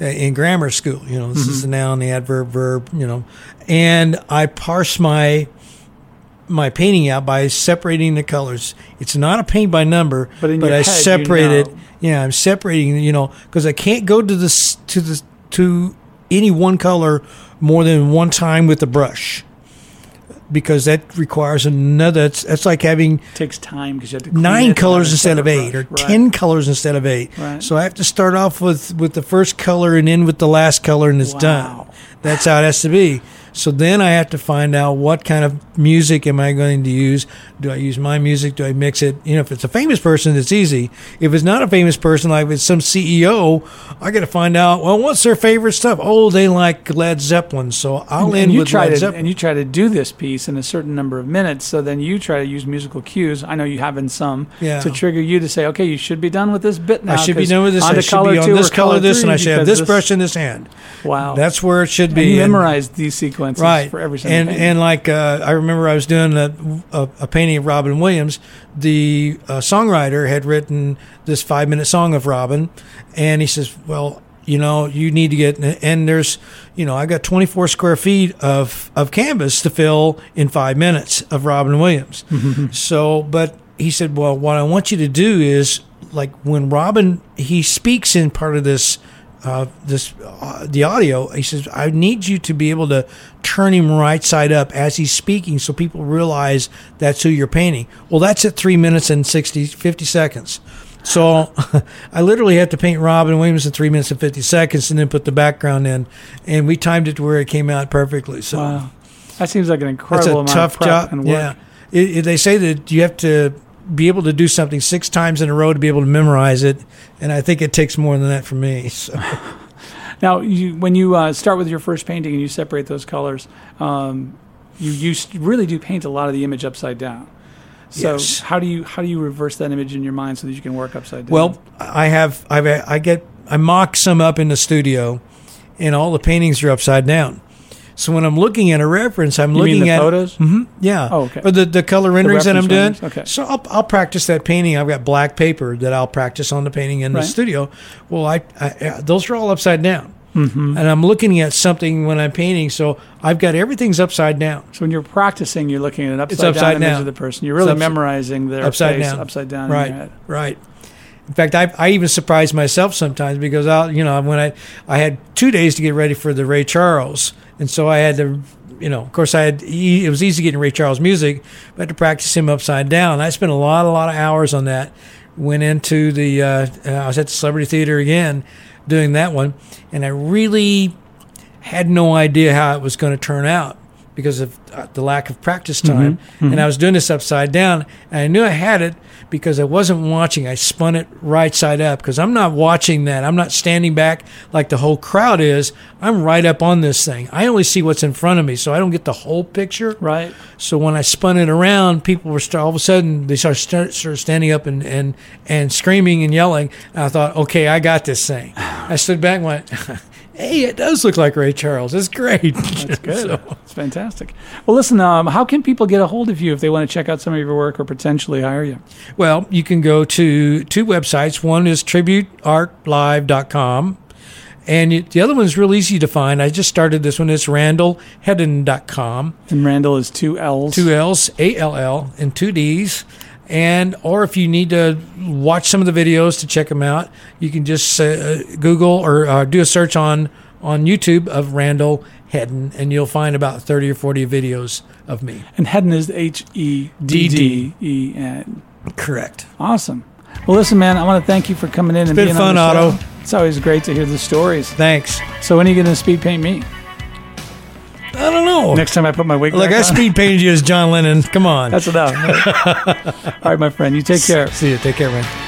[SPEAKER 5] Uh, in grammar school. You know, this is mm-hmm. the noun, the adverb, verb. You know, and I parse my my painting out by separating the colors. It's not a paint by number,
[SPEAKER 3] But in
[SPEAKER 5] but I separate it.
[SPEAKER 3] know.
[SPEAKER 5] Yeah, I'm separating. You know, because I can't go to this to the to any one color more than one time with the brush. Because that requires another. That's, that's like having
[SPEAKER 3] takes time because you have to
[SPEAKER 5] nine colors instead of eight, or.
[SPEAKER 3] Right.
[SPEAKER 5] ten colors instead of eight.
[SPEAKER 3] Right.
[SPEAKER 5] So I have to start off with with the first color and end with the last color, and it's
[SPEAKER 3] Wow.
[SPEAKER 5] done. That's how it has to be. So then I have to find out what kind of music am I going to use. Do I use my music? Do I mix it? You know, if it's a famous person, it's easy. If it's not a famous person, like if it's some CEO, I got to find out. Well, what's their favorite stuff? Oh, they like Led Zeppelin, so I'll
[SPEAKER 3] and,
[SPEAKER 5] end
[SPEAKER 3] and you
[SPEAKER 5] with
[SPEAKER 3] try
[SPEAKER 5] Led
[SPEAKER 3] to
[SPEAKER 5] Zeppelin.
[SPEAKER 3] and you try to do this piece in a certain number of minutes. So then you try to use musical cues. I know you have in some
[SPEAKER 5] Yeah.
[SPEAKER 3] to trigger you to say, okay, you should be done with this bit now.
[SPEAKER 5] I should be done with this. I should
[SPEAKER 3] color
[SPEAKER 5] be on this
[SPEAKER 3] or
[SPEAKER 5] color, this, and I should have this brush in this hand.
[SPEAKER 3] Wow,
[SPEAKER 5] That's where it should be.
[SPEAKER 3] you
[SPEAKER 5] And-
[SPEAKER 3] memorized these sequences
[SPEAKER 5] right
[SPEAKER 3] for every single
[SPEAKER 5] and
[SPEAKER 3] painting.
[SPEAKER 5] and like uh, I remember I was doing a, a, a painting of Robin Williams. The uh, songwriter had written this five minute song of Robin, and he says, "Well, you know, you need to get and there's, you know, I got 24 square feet of of canvas to fill in five minutes of Robin Williams. so, but he said, well, what I want you to do is like when Robin he speaks in part of this uh, this uh, the audio. He says, "I need you to be able to turn him right side up as he's speaking, so people realize that's who you're painting." Well, that's at three minutes and 60, 50 seconds. So I literally have to paint Robin Williams in three minutes and fifty seconds, and then put the background in, and we timed it to where it came out perfectly. So
[SPEAKER 3] wow, that seems like an
[SPEAKER 5] that's
[SPEAKER 3] incredible
[SPEAKER 5] tough job.
[SPEAKER 3] and work.
[SPEAKER 5] Yeah, it, it- they say that you have to be able to do something six times in a row to be able to memorize it, and I think it takes more than that for me. So.
[SPEAKER 3] Now, you, when you uh, start with your first painting and you separate those colors, um, you you really do paint a lot of the image upside down. So
[SPEAKER 5] Yes.
[SPEAKER 3] how do you how do you reverse that image in your mind so that you can work upside down?
[SPEAKER 5] Well, I have I've, I get I mock some up in the studio, and all the paintings are upside down. So when I'm looking at a reference, I'm
[SPEAKER 3] you
[SPEAKER 5] looking
[SPEAKER 3] the
[SPEAKER 5] at
[SPEAKER 3] photos?
[SPEAKER 5] Mhm, yeah.
[SPEAKER 3] Oh, okay.
[SPEAKER 5] Or the the color renderings that I'm doing.
[SPEAKER 3] okay.
[SPEAKER 5] So I'll, I'll practice that painting. I've got black paper that I'll practice on the painting in
[SPEAKER 3] Right.
[SPEAKER 5] the studio. Well, I, I those are all upside down. Mm-hmm. And I'm looking at something when I'm painting, so I've got everything's upside down.
[SPEAKER 3] So when you're practicing, you're looking at an upside,
[SPEAKER 5] upside
[SPEAKER 3] down image
[SPEAKER 5] down.
[SPEAKER 3] of the person. You're really
[SPEAKER 5] It's
[SPEAKER 3] memorizing their
[SPEAKER 5] upside
[SPEAKER 3] face
[SPEAKER 5] down.
[SPEAKER 3] upside down
[SPEAKER 5] right,
[SPEAKER 3] in your head.
[SPEAKER 5] Right. In fact, I, I even surprised myself sometimes because I, you know, when I I had two days to get ready for the Ray Charles, and so I had to, you know, of course I had it was easy getting Ray Charles music, but I had to practice him upside down. I spent a lot a lot of hours on that. Went into the uh, uh, I was at the Celebrity Theater again, doing that one, and I really had no idea how it was going to turn out because of uh, the lack of practice time. And I was doing this upside down, and I knew I had it because I wasn't watching. I spun it right side up because I'm not watching that. I'm not standing back like the whole crowd is. I'm right up on this thing. I only see what's in front of me, so I don't get the whole picture.
[SPEAKER 3] Right.
[SPEAKER 5] So when I spun it around, people were all of a sudden they started, start, started standing up and, and and screaming and yelling. And I thought, okay, I got this thing. I stood back and went, hey, it does look like Ray Charles. It's great.
[SPEAKER 3] That's good.
[SPEAKER 5] So-
[SPEAKER 3] fantastic. Well, listen, um, how can people get a hold of you if they want to check out some of your work or potentially hire you?
[SPEAKER 5] Well, you can go to two websites. One is tributeartlive.com. And you, the other one is real easy to find. I just started this one. It's randallhedden.com.
[SPEAKER 3] And Randall is two L's.
[SPEAKER 5] Two L's, A L L, and two D's. And or if you need to watch some of the videos to check them out, you can just uh, Google or uh, do a search on on YouTube of Randall Hedden, and you'll find about thirty or forty videos of me.
[SPEAKER 3] And Hedden is H E D D E N.
[SPEAKER 5] Correct.
[SPEAKER 3] Awesome. Well, listen, man, I want to thank you for coming in and
[SPEAKER 5] been
[SPEAKER 3] being
[SPEAKER 5] fun,
[SPEAKER 3] on the show.
[SPEAKER 5] Otto.
[SPEAKER 3] It's always great to hear the stories.
[SPEAKER 5] Thanks.
[SPEAKER 3] So when are you going to speed paint me?
[SPEAKER 5] I don't know.
[SPEAKER 3] Next time I put my wig
[SPEAKER 5] Look,
[SPEAKER 3] back
[SPEAKER 5] I
[SPEAKER 3] on.
[SPEAKER 5] speed painted you as John Lennon. Come on.
[SPEAKER 3] That's enough. All right, my friend. You take care.
[SPEAKER 5] See you. Take care, man.